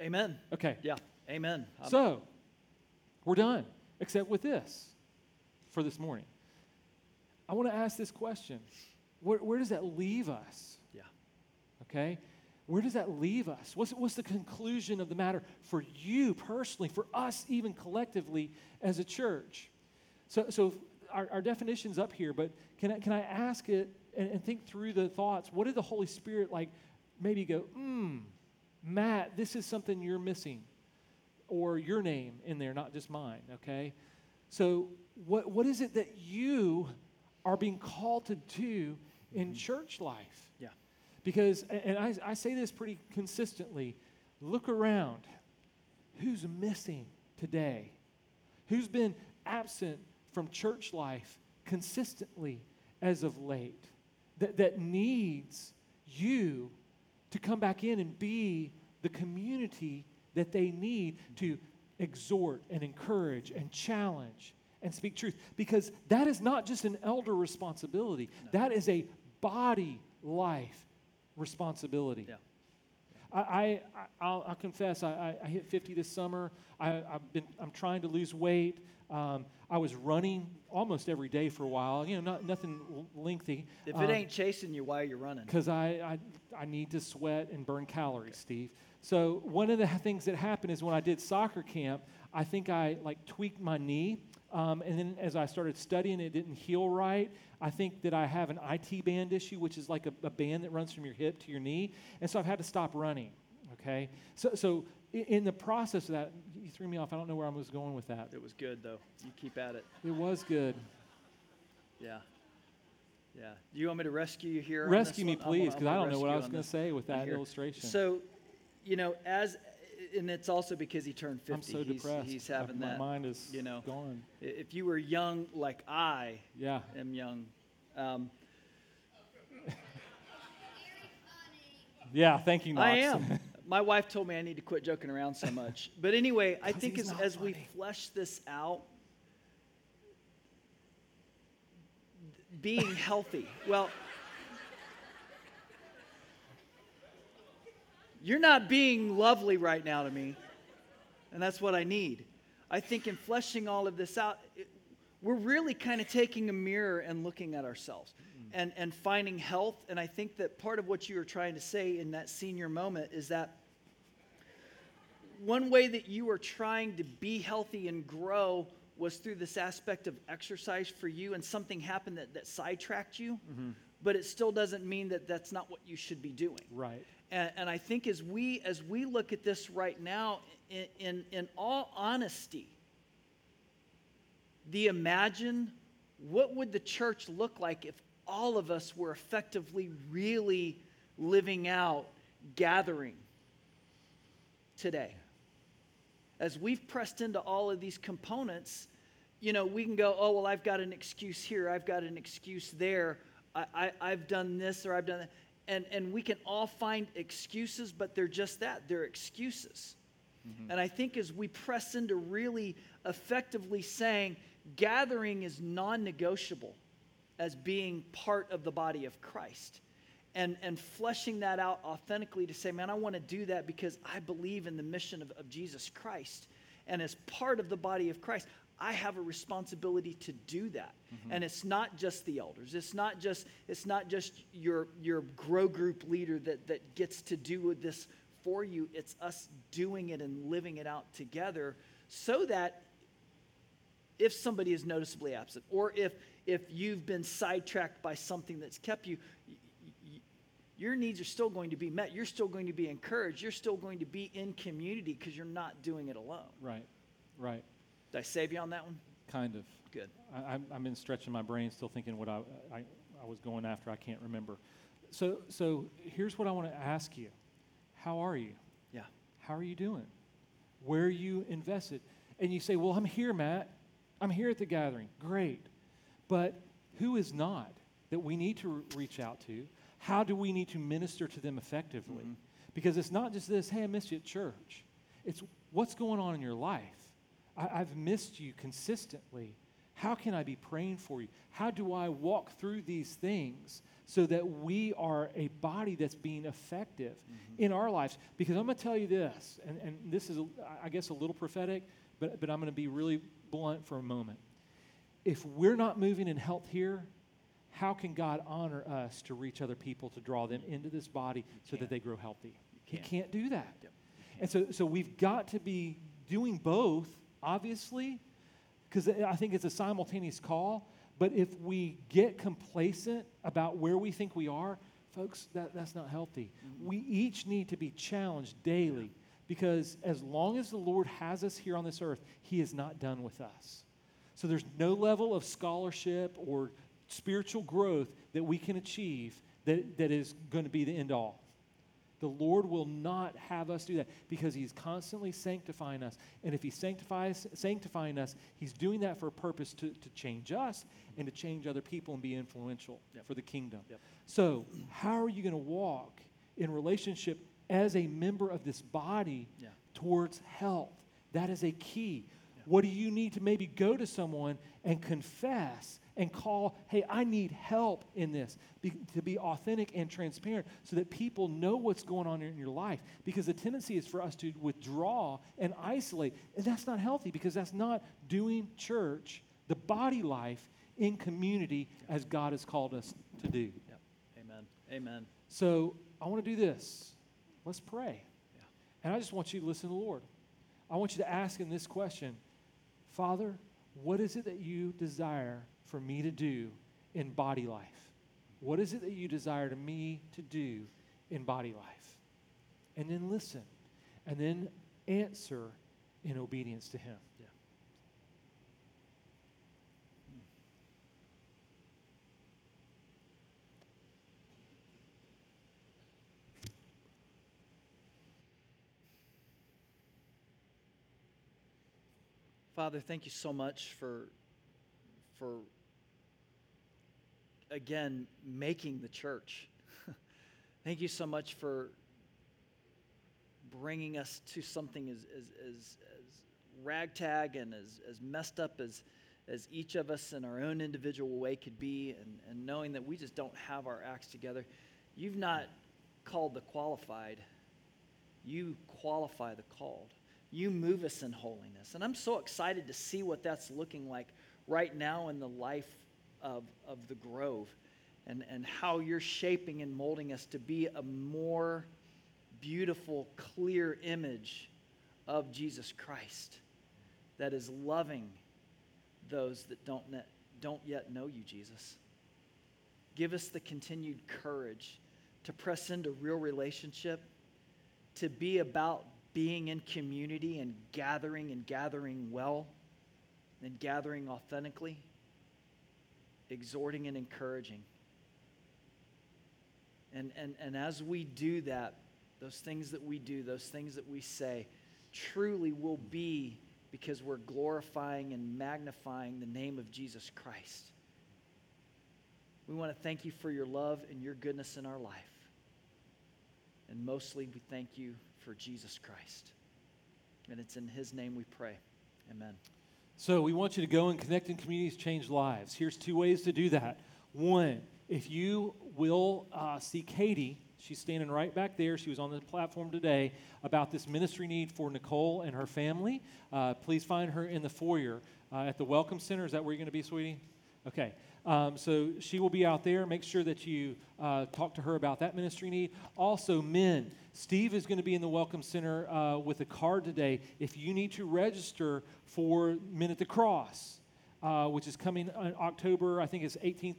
Amen. Okay. Yeah. Amen. So, we're done, except with this for this morning. I want to ask this question where, where does that leave us? Yeah. Okay? where does that leave us? What's, what's the conclusion of the matter for you personally, for us even collectively as a church? So, so our, our definition's up here, but can I, can I ask it and, and think through the thoughts? What did the Holy Spirit like maybe go, hmm, Matt, this is something you're missing? Or your name in there, not just mine, okay? So, what, what is it that you are being called to do in mm-hmm. church life. Yeah. Because, and I, I say this pretty consistently look around. Who's missing today? Who's been absent from church life consistently as of late? That, that needs you to come back in and be the community that they need to exhort and encourage and challenge and speak truth. Because that is not just an elder responsibility, that is a body life responsibility. Yeah. I, I, I'll, I'll confess, I, I, I hit 50 this summer. I, I've been, I'm trying to lose weight. Um, I was running almost every day for a while, you know, not, nothing lengthy. If it ain't chasing you, why are you running? Because I, I, I need to sweat and burn calories, Steve. So one of the things that happened is when I did soccer camp, I think I like tweaked my knee. Um, and then as I started studying, it didn't heal right. I think that I have an IT band issue, which is like a, a band that runs from your hip to your knee. And so I've had to stop running. Okay. So, so in the process of that, you threw me off. I don't know where I was going with that. It was good though. You keep at it. It was good. Yeah. Yeah. Do you want me to rescue you here? Rescue me? Please, because I don't know what I was going to say with that here. illustration. So, you know, as and it's also because he turned 50. I'm so he's, depressed. He's My- having my, that. mind is you know. gone. If you were young like I Yeah. am young, um, Yeah, thank you, Knox. I am. My wife told me I need to quit joking around so much. But anyway, I think as, as we flesh this out, being healthy. Well, you're not being lovely right now to me, and that's what I need. I think in fleshing all of this out, it, we're really kind of taking a mirror and looking at ourselves and, and finding health. And I think that part of what you were trying to say in that senior moment is that one way that you were trying to be healthy and grow was through this aspect of exercise for you, and something happened that, that sidetracked you, mm-hmm. but it still doesn't mean that that's not what you should be doing. Right. And, and I think as we as we look at this right now, in, in, in all honesty, the imagine what would the church look like if all of us were effectively really living out gathering today. As we've pressed into all of these components you know we can go oh well i've got an excuse here i've got an excuse there. I, I, i've done this or i've done that. And, and we can all find excuses but they're just that they're excuses. Mm-hmm. And I think as we press into really effectively saying gathering is non negotiable as being part of the body of Christ, and, and fleshing that out authentically to say, man, I want to do that because I believe in the mission of, of Jesus Christ. And as part of the body of Christ, I have a responsibility to do that. Mm-hmm. And it's not just the elders. It's not just, it's not just your, your grow group leader that, that gets to do this for you. It's us doing it and living it out together so that if somebody is noticeably absent or if if you've been sidetracked by something that's kept you your needs are still going to be met you're still going to be encouraged you're still going to be in community because you're not doing it alone Right. Right. did i save you on that one Kind of. good I, I'm- I've been stretching my brain, still thinking what I, I, I was going after. I can't remember. So, so here's what I want to ask you How are you? yeah How are you doing? Where are you invested? And you say, Well, I'm here, Matt. I'm here at the gathering. Great. But who is not that we need to re- reach out to? How do we need to minister to them effectively? Mm-hmm. Because it's not just this, hey, I missed you at church. It's what's going on in your life. I, I've missed you consistently. How can I be praying for you? How do I walk through these things so that we are a body that's being effective mm-hmm. in our lives? Because I'm going to tell you this, and, and this is, I guess, a little prophetic, but, but I'm going to be really blunt for a moment. If we're not moving in health here, how can God honor us to reach other people to draw them into this body so that they grow healthy? He can't. can't do that. Yep. And so, so we've got to be doing both, obviously, because I think it's a simultaneous call. But if we get complacent about where we think we are, folks, that, that's not healthy. Mm-hmm. We each need to be challenged daily because as long as the Lord has us here on this earth, He is not done with us. So there's no level of scholarship or spiritual growth that we can achieve that, that is going to be the end all. The Lord will not have us do that because He's constantly sanctifying us. And if He's sanctifies, sanctifying us, He's doing that for a purpose to, to change us and to change other people and be influential Yep. for the kingdom. Yep. So, how are you going to walk in relationship as a member of this body Yeah. towards health? That is a key. What do you need to maybe go to someone and confess and call, hey, I need help in this, be, to be authentic and transparent so that people know what's going on in your life? Because the tendency is for us to withdraw and isolate. And that's not healthy because that's not doing church, the body life, in community as God has called us to do. Yep. Amen. Amen. So I want to do this. Let's pray. Yeah. And I just want you to listen to the Lord. I want you to ask him this question Father, what is it that you desire for me to do in body life? What is it that you desire to me to do in body life? And then listen. And then answer in obedience to him. Yeah. Father, thank you so much for for again making the church. thank you so much for bringing us to something as as as, as ragtag and as, as messed up as as each of us in our own individual way could be and, and knowing that we just don't have our acts together. You've not called the qualified. You qualify the called. You move us in holiness. And I'm so excited to see what that's looking like right now in the life of, of the Grove and, and how you're shaping and molding us to be a more beautiful, clear image of Jesus Christ that is loving those that don't, ne- don't yet know you, Jesus. Give us the continued courage to press into real relationship, to be about being in community and gathering and gathering well and gathering authentically, exhorting and encouraging. And, and, and as we do that, those things that we do, those things that we say, truly will be because we're glorifying and magnifying the name of Jesus Christ. We want to thank you for your love and your goodness in our life. And mostly, we thank you for Jesus Christ. And it's in his name we pray. Amen. So we want you to go and connect in communities, change lives. Here's two ways to do that. One, if you will uh, see Katie, she's standing right back there. She was on the platform today about this ministry need for Nicole and her family. Uh, please find her in the foyer uh, at the Welcome Center. Is that where you're going to be, sweetie? Okay. Um, so she will be out there. Make sure that you uh, talk to her about that ministry need. Also, men, Steve is going to be in the Welcome Center uh, with a card today. If you need to register for Men at the Cross, uh, which is coming in October, I think it's 18th,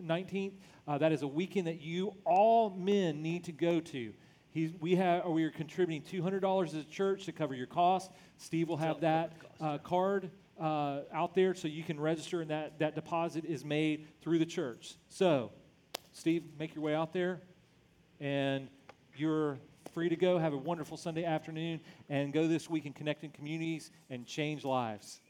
19th. Uh, that is a weekend that you, all men, need to go to. He's, we, have, we are contributing $200 as a church to cover your costs. Steve will have that uh, card uh, out there so you can register, and that, that deposit is made through the church. So, Steve, make your way out there, and you're free to go. Have a wonderful Sunday afternoon, and go this week and connect in communities and change lives.